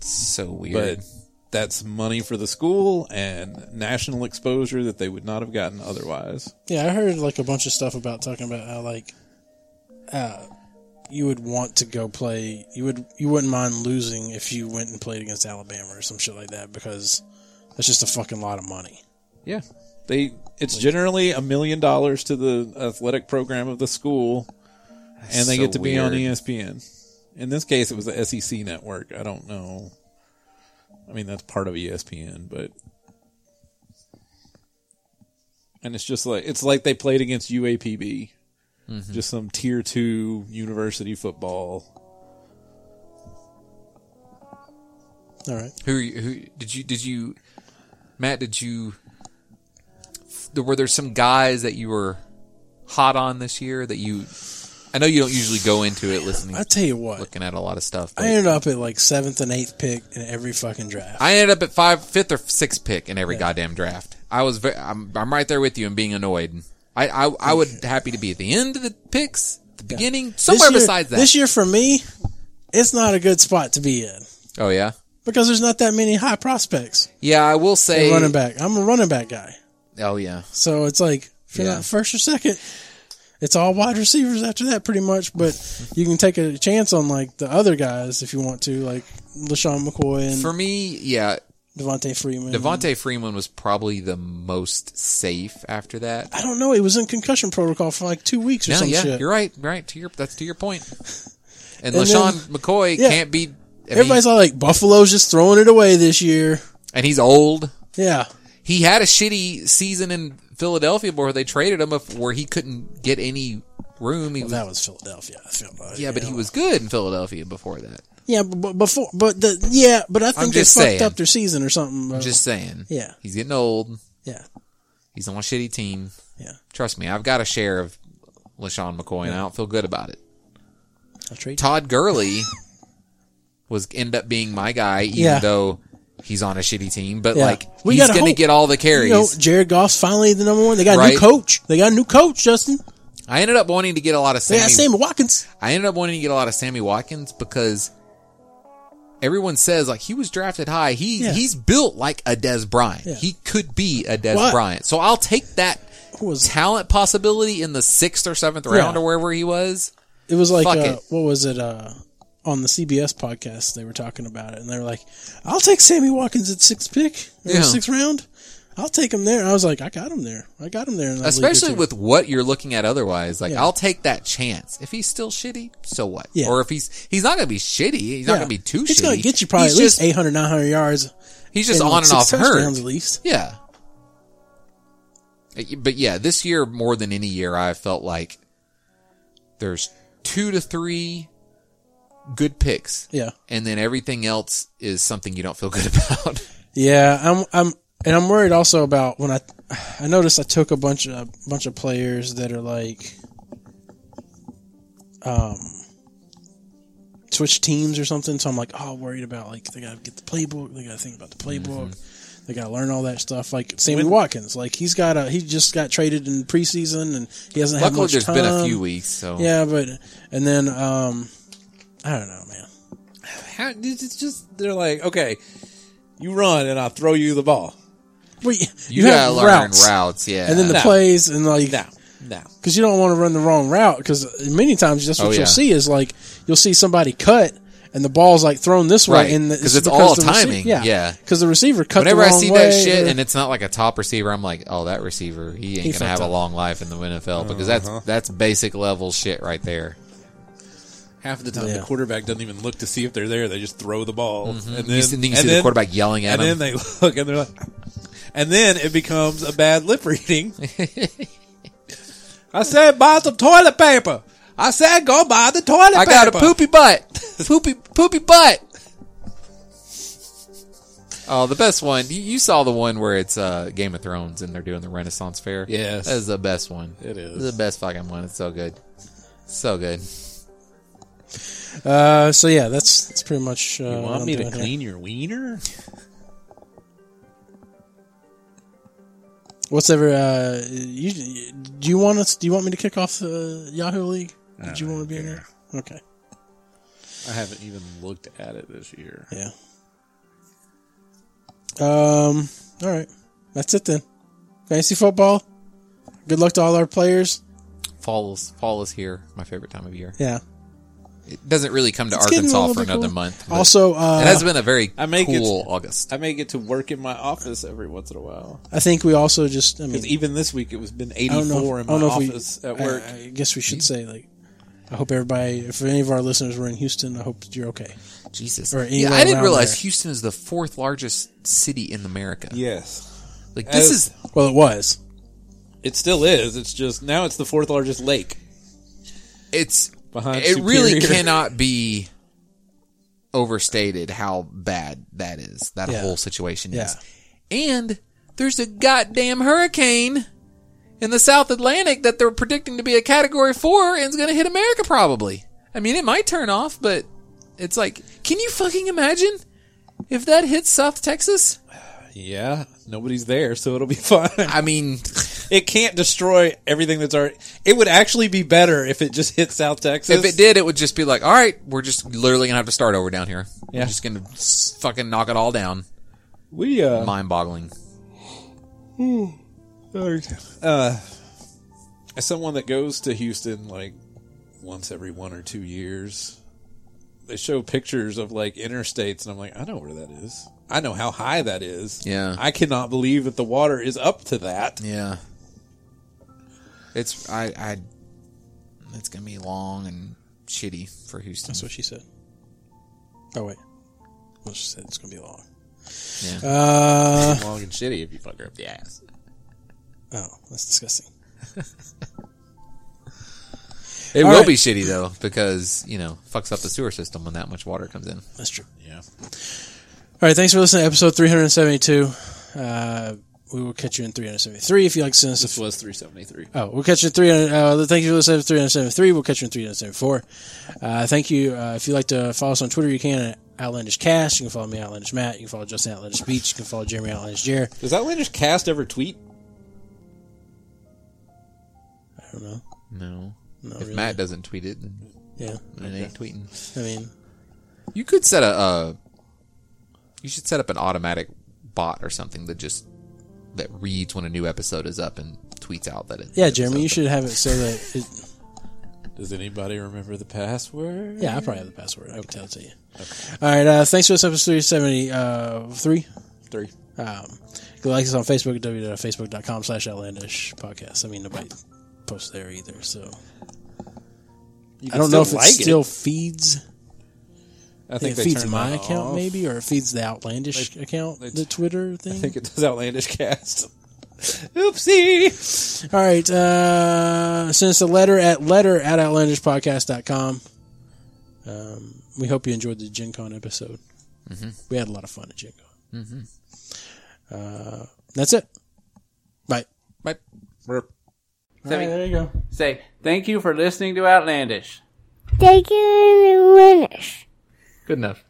So weird. But that's money for the school and national exposure that they would not have gotten otherwise. yeah, I heard like a bunch of stuff about talking about how like, uh, you would want to go play. You would you wouldn't mind losing if you went and played against Alabama or some shit like that because that's just a fucking lot of money. Yeah. They it's generally a million dollars to the athletic program of the school and they so get to be on. ESPN. In this case it was the SEC network. I don't know. I mean that's part of ESPN, but and it's just like it's like they played against UAPB. Mm-hmm. Just some tier 2 university football. All right. Who, you- who did you did you Matt? Did you were there some guys that you were hot on this year that you I know you don't usually go into it listening, I tell you what, looking at a lot of stuff. I ended up at like seventh and eighth pick in every fucking draft. I ended up at five, fifth or sixth pick in every goddamn draft. I was, very, I'm, I'm right there with you and being annoyed. I, I, I would happy to be at the end of the picks, the beginning, somewhere This year- besides that. This year for me, it's not a good spot to be in oh yeah, because there's not that many high prospects. yeah. I will say running back. I'm a running back guy, Oh yeah, so it's like if you're Yeah. not first or second, it's all wide receivers after that, pretty much. But you can take a chance on like the other guys if you want to, like LeSean McCoy and for me, yeah. Devonta Freeman. Devonta Freeman was probably the most safe after that. I don't know. He was in concussion protocol for like two weeks or No, some yeah, shit. you're right. Right to your that's to your point. And, And LeSean then- McCoy yeah. can't be. I mean, Everybody's all like, Buffalo's just throwing it away this year. and he's old. Yeah. He had a shitty season in Philadelphia where they traded him if- where he couldn't get any room. He was, That was Philadelphia. I feel like. yeah, but you he was good in Philadelphia before that. Yeah, but, before, but the yeah, but I think they fucked saying. up their season or something. bro. Just uh, saying. Yeah. He's getting old. yeah, He's on a shitty team. yeah. Trust me, I've got a share of LeSean McCoy, and I don't feel good about it. I'll trade. Todd Gurley was end up being my guy, even Yeah. though he's on a shitty team. But Yeah. like, We he's going to get all the You carries. know, Jared Goff's finally the number one. They got a Right. new coach. They got a new coach, Justin. I ended up wanting to get a lot of They got Sammy. Sammy Watkins. I ended up wanting to get a lot of Sammy Watkins because everyone says like he was drafted high. He Yeah. he's built like a Dez Bryant. Yeah. He could be a Dez What? Bryant. So I'll take that talent possibility in the sixth or seventh round Yeah. or wherever he was. it? Was like uh, what was it? Uh, on the CBS podcast, they were talking about it, and they were like, "I'll take Sammy Watkins at sixth pick or Yeah. sixth round. I'll take him there." I was like, "I got him there. I got him there." Especially with what you're looking at otherwise. Like Yeah. I'll take that chance. If he's still shitty, so what? Yeah. Or if he's he's not gonna be shitty, he's not gonna be too shitty. He's gonna get you probably he's at least just, 800, 900 yards. he's just and on and off hurt. at least. Yeah. Uh, But yeah, this year more than any year, I felt like there's two to three good picks, Yeah. and then everything else is something you don't feel good about. Yeah, I'm I'm and I'm worried also about when I I noticed I took a bunch of a bunch of players that are like um switch teams or something, so I'm like, oh worried about like they gotta get the playbook, they gotta think about the playbook. They gotta learn all that stuff. Like Sammy Watkins, like he's got a he just got traded in preseason and he hasn't had Luckily, much there's time. been a few weeks, so Yeah, but and then um I don't know, man. How, it's just they're like, okay, you run and I'll throw you the ball. Well, you, you, you gotta have learn routes, routes. yeah, and then the No. plays and like No, no. because you don't want to run the wrong route. Because many times that's what Oh, you'll yeah. see is like you'll see somebody cut and the ball's like thrown this way, Right, and 'cause it's all timing, yeah. because the receiver cut. Whenever the I see way that shit or- and it's not like a top receiver, I'm like, oh, that receiver, he ain't He gonna have fucked a long life in the NFL because that's uh-huh. that's basic level shit right there. Half of the time, Yeah. the quarterback doesn't even look to see if they're there. They just throw the ball, and then Mm-hmm. You see, you see then- the quarterback yelling at them. and then they look and they're like, and then it becomes a bad lip reading. I said, buy some toilet paper. I said, go buy the toilet I paper. got a poopy butt, poopy poopy butt. Oh, the best one. You, you saw the one where it's uh, Game of Thrones and they're doing the Renaissance Fair. Yes. that is the best one. It is. It's the best fucking one. It's so good, so good. Uh, so yeah, that's that's pretty much. Uh, You what want I'm me to doing here. clean your wiener? What's ever? Uh, you do you want us? Do you want me to kick off the Yahoo League? Did you want to don't be in care. there? Okay. I haven't even looked at it this year. Yeah. Um. All right. That's it then. Fantasy football. Good luck to all our players. Fall is fall is here. My favorite time of year. Yeah. It doesn't really come to It's Arkansas for another cool. month. Also, uh, it has been a very I make it- cool August. I may get to work in my office every once in a while. I think we also just. I mean, even this week, it was been I don't 84 I in don't my know if office we. at work. I, I guess we should say like. I hope everybody. If any of our listeners were in Houston, I hope you're okay. Jesus. Or Yeah, I didn't realize there. Houston is the fourth largest city in America. yes. Like this As- is Well, it was. It still is. It's just now it's the fourth largest lake. it's Behind it really cannot be overstated how bad that is. That Yeah. whole situation Yeah. is. And there's a goddamn hurricane in the South Atlantic that they're predicting to be a Category Four and is going to hit America probably. I mean, it might turn off, but it's like, can you fucking imagine if that hits South Texas? Yeah, nobody's there, so it'll be fine. I mean, it can't destroy everything that's already. It would actually be better if it just hit South Texas. if it did, it would just be like, all right, we're just literally gonna have to start over down here. Yeah. We're just gonna s- fucking knock it all down. we uh, Mind boggling. uh, as someone that goes to Houston like once every one or two years, they show pictures of like interstates, and I'm like, I know where that is. I know how high that is. Yeah. I cannot believe that the water is up to that. Yeah. It's I I. It's gonna be long and shitty for Houston. That's what she said. Oh wait, well she said it's gonna be long. Yeah. Uh Long and shitty if you fuck her up the ass. oh, that's disgusting. It All will right. be shitty though because you know fucks up the sewer system when that much water comes in. That's true. Yeah. All right, thanks for listening to episode 372. Uh, we will catch you in 373 if you like to send us a This was 373. Oh, we'll catch you in 300. Uh, thank you for listening to 373. We'll catch you in 374. Uh, thank you. Uh, if you'd like to follow us on Twitter, you can at Outlandish Cast. You can follow me, Outlandish Matt. You can follow Justin Outlandish Beach. You can follow Jeremy Outlandish Jer. Does Outlandish Cast ever tweet? I don't know. No, Not if really. Matt doesn't tweet it, then Yeah. it ain't tweeting. I mean, You could set a. Uh, you should set up an automatic bot or something that just that reads when a new episode is up and tweets out that it. yeah, Jeremy, you should have it so that it. Does anybody remember the password? Yeah, I probably have the password. I can tell it to you. Okay. All right. Uh, thanks for this episode 373. Three. Um, you can like us on Facebook at www.facebook.com slash outlandish podcast. I mean, nobody posts there either, so. You I don't know if still it like still feeds. I I think they it feeds turned my account off. maybe, or it feeds the Outlandish account, they- the Twitter thing. I think it does Outlandish Cast. Oopsie. All right, uh, send us a letter at letter at outlandishpodcast.com. Um, we hope you enjoyed the Gen Con episode. We had a lot of fun at Gen Con. Uh, that's it. Bye. Bye. All right, there you go. Say, thank you for listening to Outlandish. Thank you, in the winners. Good enough.